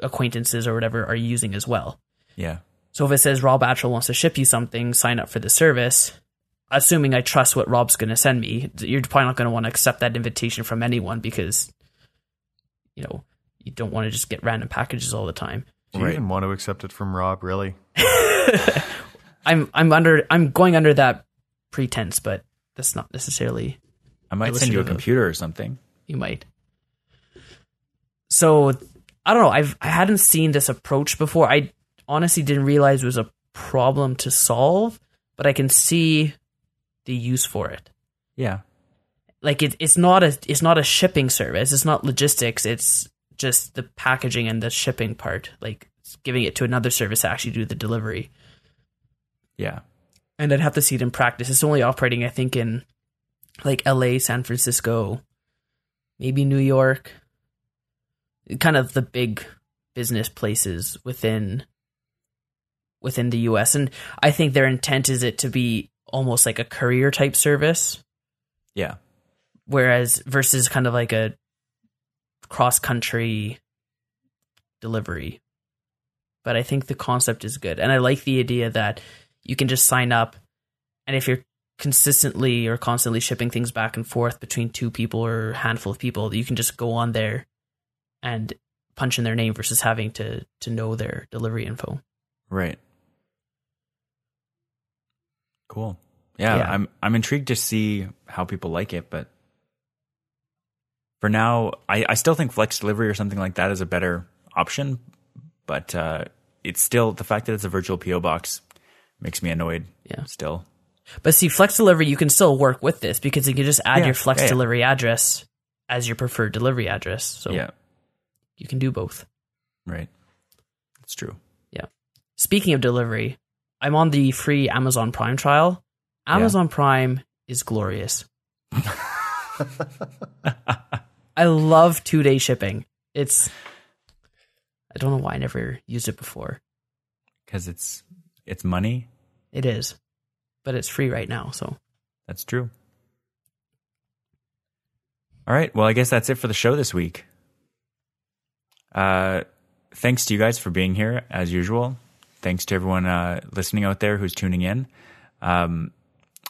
acquaintances or whatever are using as well. Yeah. So if it says Rob Atchell wants to ship you something, sign up for the service. Assuming I trust what Rob's going to send me, you're probably not going to want to accept that invitation from anyone because, you know, you don't want to just get random packages all the time. Do you Right. even want to accept it from Rob? Really? <laughs> I'm I'm under I'm going under that pretense, but that's not necessarily I might send you a computer or something. you might. So I don't know. I've I hadn't seen this approach before. I honestly didn't realize it was a problem to solve, but I can see the use for it. Yeah. Like it, it's not a it's not a shipping service. It's not logistics. It's just the packaging and the shipping part. Like giving it to another service to actually do the delivery. Yeah. and I'd have to see it in practice. It's only operating, I think, in like LA, San Francisco, maybe New York, kind of the big business places within within the US. And I think their intent is it to be almost like a courier type service, Yeah. whereas versus kind of like a cross country delivery. But I think the concept is good. And I like the idea that you can just sign up and if you're consistently or constantly shipping things back and forth between two people or a handful of people, you can just go on there and punch in their name versus having to to know their delivery info. Right. Cool. Yeah, Yeah. I'm I'm intrigued to see how people like it, but for now, I, I still think flex delivery or something like that is a better option. But uh, it's still the fact that it's a virtual PO box makes me annoyed. Yeah. Still. But see, flex delivery you can still work with this because you can just add Yeah, your flex yeah, delivery address as your preferred delivery address. So Yeah. you can do both. Right. That's true. Yeah. Speaking of delivery, I'm on the free Amazon Prime trial. Amazon Prime is glorious. I love two day shipping. It's I don't know why I never used it before. Because it's it's money. It is. But it's free right now, so That's true. All right. Well, I guess that's it for the show this week. Uh, thanks to you guys for being here as usual. Thanks to everyone uh, listening out there who's tuning in. Um,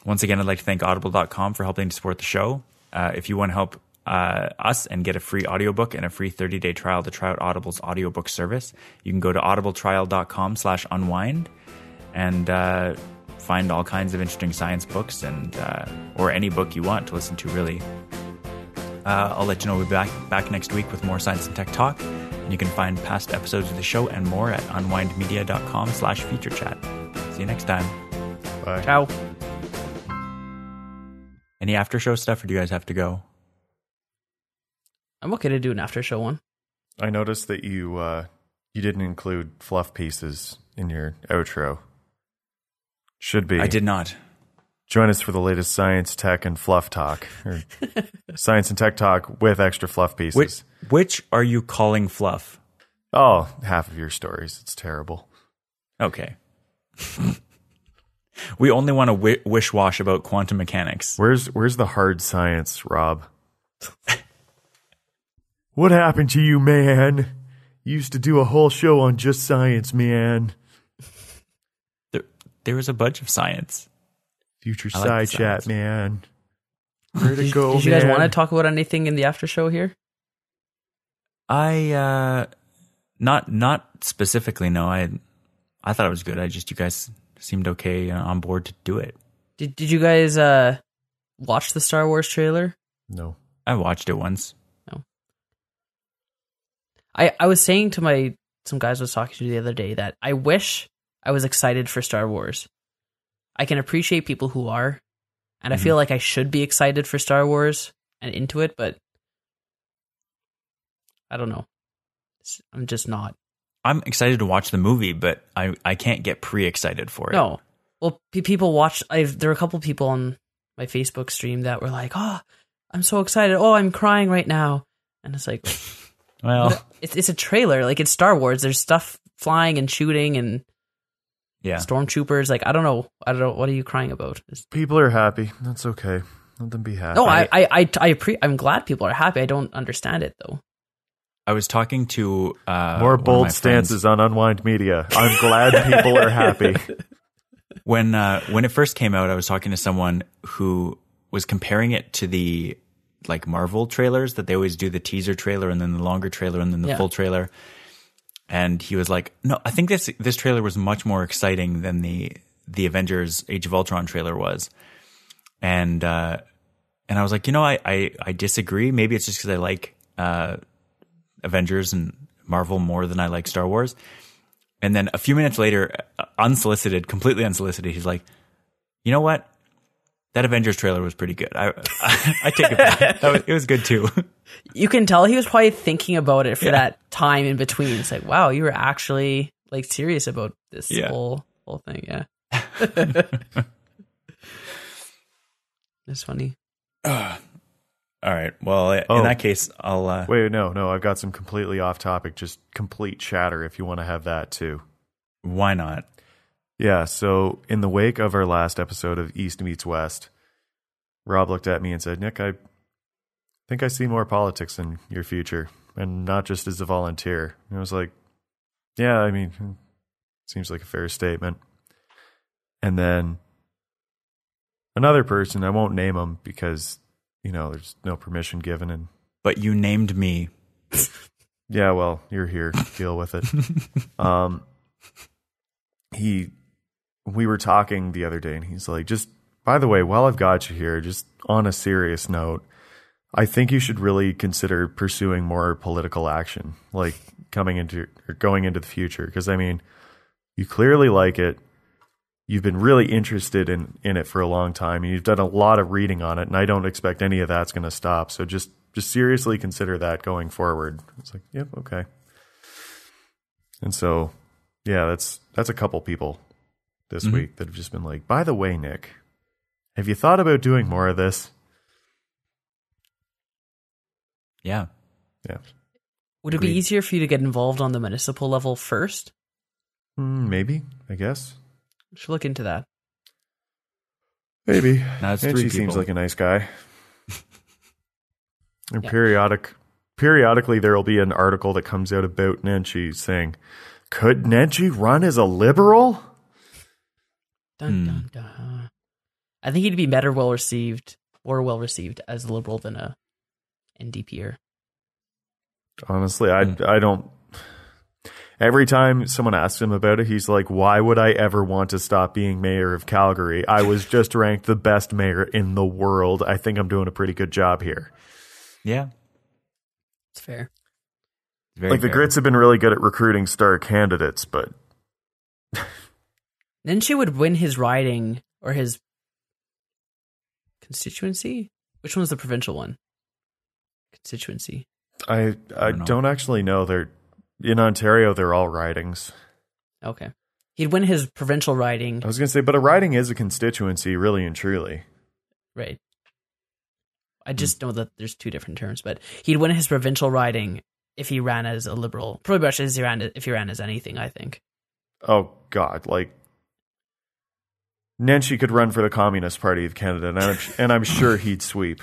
once again, I'd like to thank audible.com for helping to support the show. Uh, if you want to help uh, us and get a free audiobook and a free 30-day trial to try out Audible's audiobook service, you can go to audibletrial.com slash unwind and uh, find all kinds of interesting science books and uh, or any book you want to listen to really. Uh, I'll let you know we'll be back, back next week with more science and tech talk. And you can find past episodes of the show and more at unwindmedia.com slash future chat. See you next time. Bye. ciao. Any after show stuff or do you guys have to go? I'm okay to do an after show one. I noticed that you uh, you didn't include fluff pieces in your outro. Should be. I did not. Join us for the latest science, tech, and fluff talk, or <laughs> science and tech talk with extra fluff pieces. Which, which are you calling fluff? Oh, half of your stories. It's terrible. Okay. <laughs> We only want to wi- wish wash about quantum mechanics. Where's where's the hard science, Rob? what happened to you, man? You used to do a whole show on just science, man. There, there was a bunch of science. Future I like side chat, man. <laughs> Where'd it Did, go, did you guys man? want to talk about anything in the after show here? I uh not not specifically no. I I thought it was good. I just you guys seemed okay uh, on board to do it. Did Did you guys uh watch the Star Wars trailer? No. I watched it once. No, I I was saying to my some guys I was talking to the other day that I wish I was excited for Star Wars. I can appreciate people who are, and I mm-hmm. feel like I should be excited for Star Wars and into it, but I don't know. I'm just not. I'm excited to watch the movie, but I I can't get pre excited for it. No. Well, pe- people watch. I've there are a couple people on my Facebook stream that were like, "Oh, I'm so excited! Oh, I'm crying right now!" And it's like, <laughs> Well, it's it's a trailer. Like it's Star Wars. There's stuff flying and shooting and yeah. stormtroopers. Like I don't know. I don't know. What are you crying about? It's- People are happy. That's okay. Let them be happy. no, I I I, I appre- I'm glad people are happy. I don't understand it though. I was talking to uh, More one of my bold friends- stances on Unwind Media. I'm glad people are happy. <laughs> <laughs> when uh, when it first came out. I was talking to someone who was comparing it to the like Marvel trailers that they always do the teaser trailer and then the longer trailer and then the Yeah. full trailer. And he was like, "No, I think this this trailer was much more exciting than the the Avengers Age of Ultron trailer was." And uh, and I was like, you know, I I, I disagree. Maybe it's just because I like uh, Avengers and Marvel more than I like Star Wars. And then a few minutes later, uh, unsolicited, completely unsolicited, he's like, "You know what? That Avengers trailer was pretty good. I I, I take it back. That was, it was good too." <laughs> You can tell he was probably thinking about it for Yeah. that time in between. It's like, wow, you were actually like serious about this Yeah. whole whole thing. Yeah, <laughs> it's funny. <sighs> All right. Well, in Oh. that case, I'll. Uh, Wait, no, no. I've got some completely off topic, just complete chatter if you want to have that too. why not? Yeah, so in the wake of our last episode of East Meets West, Rob looked at me and said, Nick, I think I see more politics in your future, and not just as a volunteer. And I was like, Yeah, I mean, seems like a fair statement. And then another person, I won't name him because, you know, there's no permission given. And But you named me. <laughs> yeah, well, you're here, deal with it. <laughs> um, he, we were talking the other day, and he's like, just by the way, while I've got you here, just on a serious note, I think you should really consider pursuing more political action, like coming into or going into the future. Because I mean, you clearly like it. You've been really interested in in it for a long time, and you've done a lot of reading on it. And I don't expect any of that's going to stop. So just just seriously consider that going forward. It's like, yep, okay. And so, yeah, that's that's a couple people this Mhm. week that have just been like, by the way, Nick, have you thought about doing more of this? Yeah. Yeah. Would it be easier for you to get involved on the municipal level first? Hmm, maybe, I guess. Should look into that. Maybe. Now it's and three she seems like a nice guy. <laughs> and Yeah. periodic periodically there will be an article that comes out about Nenshi saying, Could Nenshi run as a liberal? Dun, Hmm. dun, dun. I think he'd be better well received, or well received as a liberal than a NDPer. Honestly, I Hmm. I don't Every time someone asks him about it, he's like, "Why would I ever want to stop being mayor of Calgary? I was <laughs> just ranked the best mayor in the world. I think I'm doing a pretty good job here." Yeah. It's fair. Very like the. Grits have been really good at recruiting star candidates, but Then she would win his riding or his constituency. Which one's the provincial one? Constituency. I I don't don't actually know. They're in Ontario. They're all ridings. Okay. He'd win his provincial riding. I was gonna say, but a riding is a constituency, really and truly. Right. I just know that there's two different terms, but he'd win his provincial riding if he ran as a liberal. Probably much as he ran if he ran as anything. I think. Oh God, like Nenshi could run for the Communist Party of Canada, and I'm, <laughs> and I'm sure he'd sweep.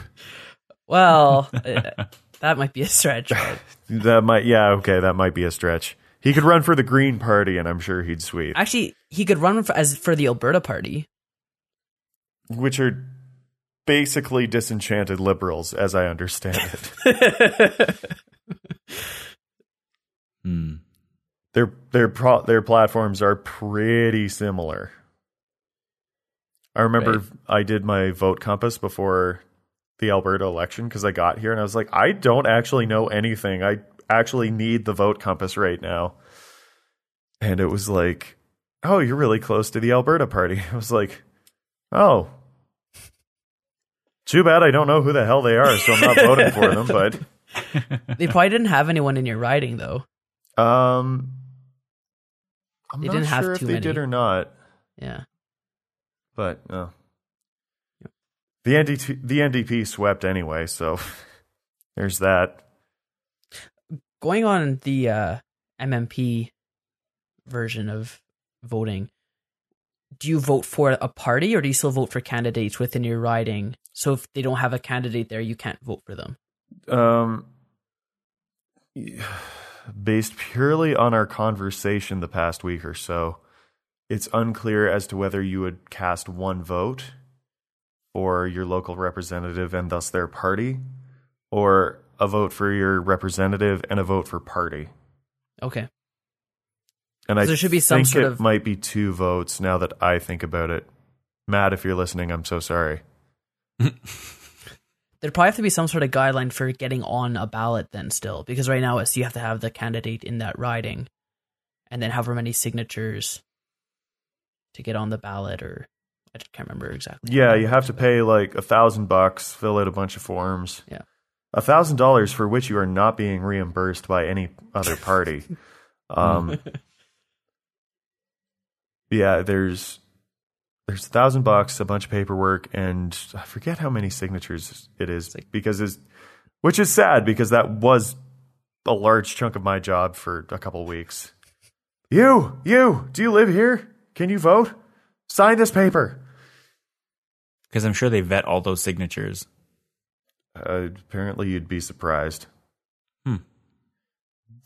Well, <laughs> uh, that might be a stretch. But <laughs> That might, yeah, okay, that might be a stretch. He could run for the Green Party, and I'm sure he'd sweep, actually, he could run for, as for the Alberta Party. which are basically disenchanted liberals, as I understand it. Hmm. their their pro, their platforms are pretty similar. I remember Right. I did my vote compass before the Alberta election because I got here and I was like, I don't actually know anything. I actually need the vote compass right now. And it was like, oh, you're really close to the Alberta party. <laughs> I was like, oh, too bad I don't know who the hell they are, so I'm not voting for them. But <laughs> They probably didn't have anyone in your riding though. um, I'm They not didn't have sure if too they many. did or not. Yeah. But no. The NDP, the NDP swept anyway, so <laughs> there's that. Going on the uh, MMP version of voting, do you vote for a party or do you still vote for candidates within your riding? So if they don't have a candidate there, you can't vote for them. Um, <sighs> based purely on our conversation the past week or so, it's unclear as to whether you would cast one vote for your local representative and thus their party, or a vote for your representative and a vote for party. Okay. And I there should be some think sort it of- might be two votes now that I think about it. Matt, if you're listening, I'm so sorry. <laughs> There'd probably have to be some sort of guideline for getting on a ballot then still, because right now it's you have to have the candidate in that riding and then however many signatures to get on the ballot or I just can't remember exactly. Yeah, you have to pay like a thousand bucks, fill out a bunch of forms. Yeah. A thousand dollars for which you are not being reimbursed by any other party. <laughs> um, yeah, there's there's a thousand bucks, a bunch of paperwork, and I forget how many signatures it is because it's which is sad because that was a large chunk of my job for a couple weeks. You, you, do you live here? Can you vote? Sign this paper. Because I'm sure they vet all those signatures. Uh, apparently, you'd be surprised. Hmm.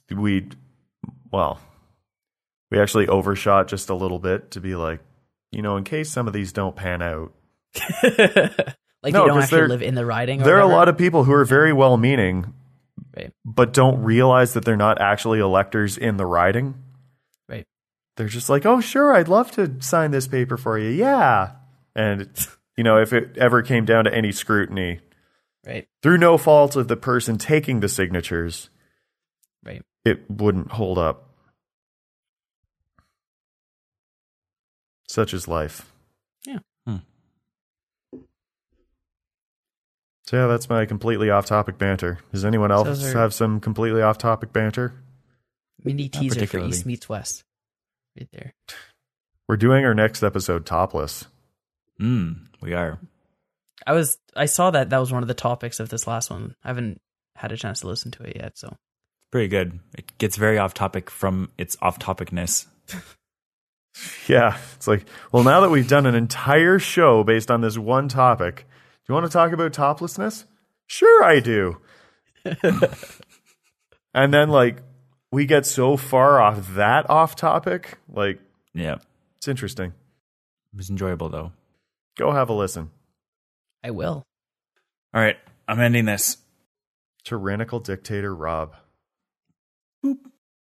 We, well, we actually overshot just a little bit to be like, you know, in case some of these don't pan out. <laughs> like No, they don't actually live in the riding. Or There are a lot of people who are very well meaning, Right. but don't realize that they're not actually electors in the riding. Right. They're just like, oh, sure, I'd love to sign this paper for you. Yeah. And, you know, if it ever came down to any scrutiny, Right. through no fault of the person taking the signatures, Right. it wouldn't hold up. Such is life. Yeah. Hmm. So yeah, that's my completely off-topic banter. Does anyone else are- have some completely off-topic banter? Mini teaser for. East meets West. Right there. We're doing our next episode topless. Mm, we are. I was I saw that that was one of the topics of this last one. I haven't had a chance to listen to it yet, so Pretty good. It gets very off topic from its off topicness. <laughs> Yeah, it's like, well, now that we've done an entire show based on this one topic, do you want to talk about toplessness? Sure, I do. <laughs> and then, like, we get so far off that off topic. Like, Yeah. it's interesting. It was enjoyable though. Go have a listen. I will. All right. I'm ending this. Tyrannical dictator Rob. Boop.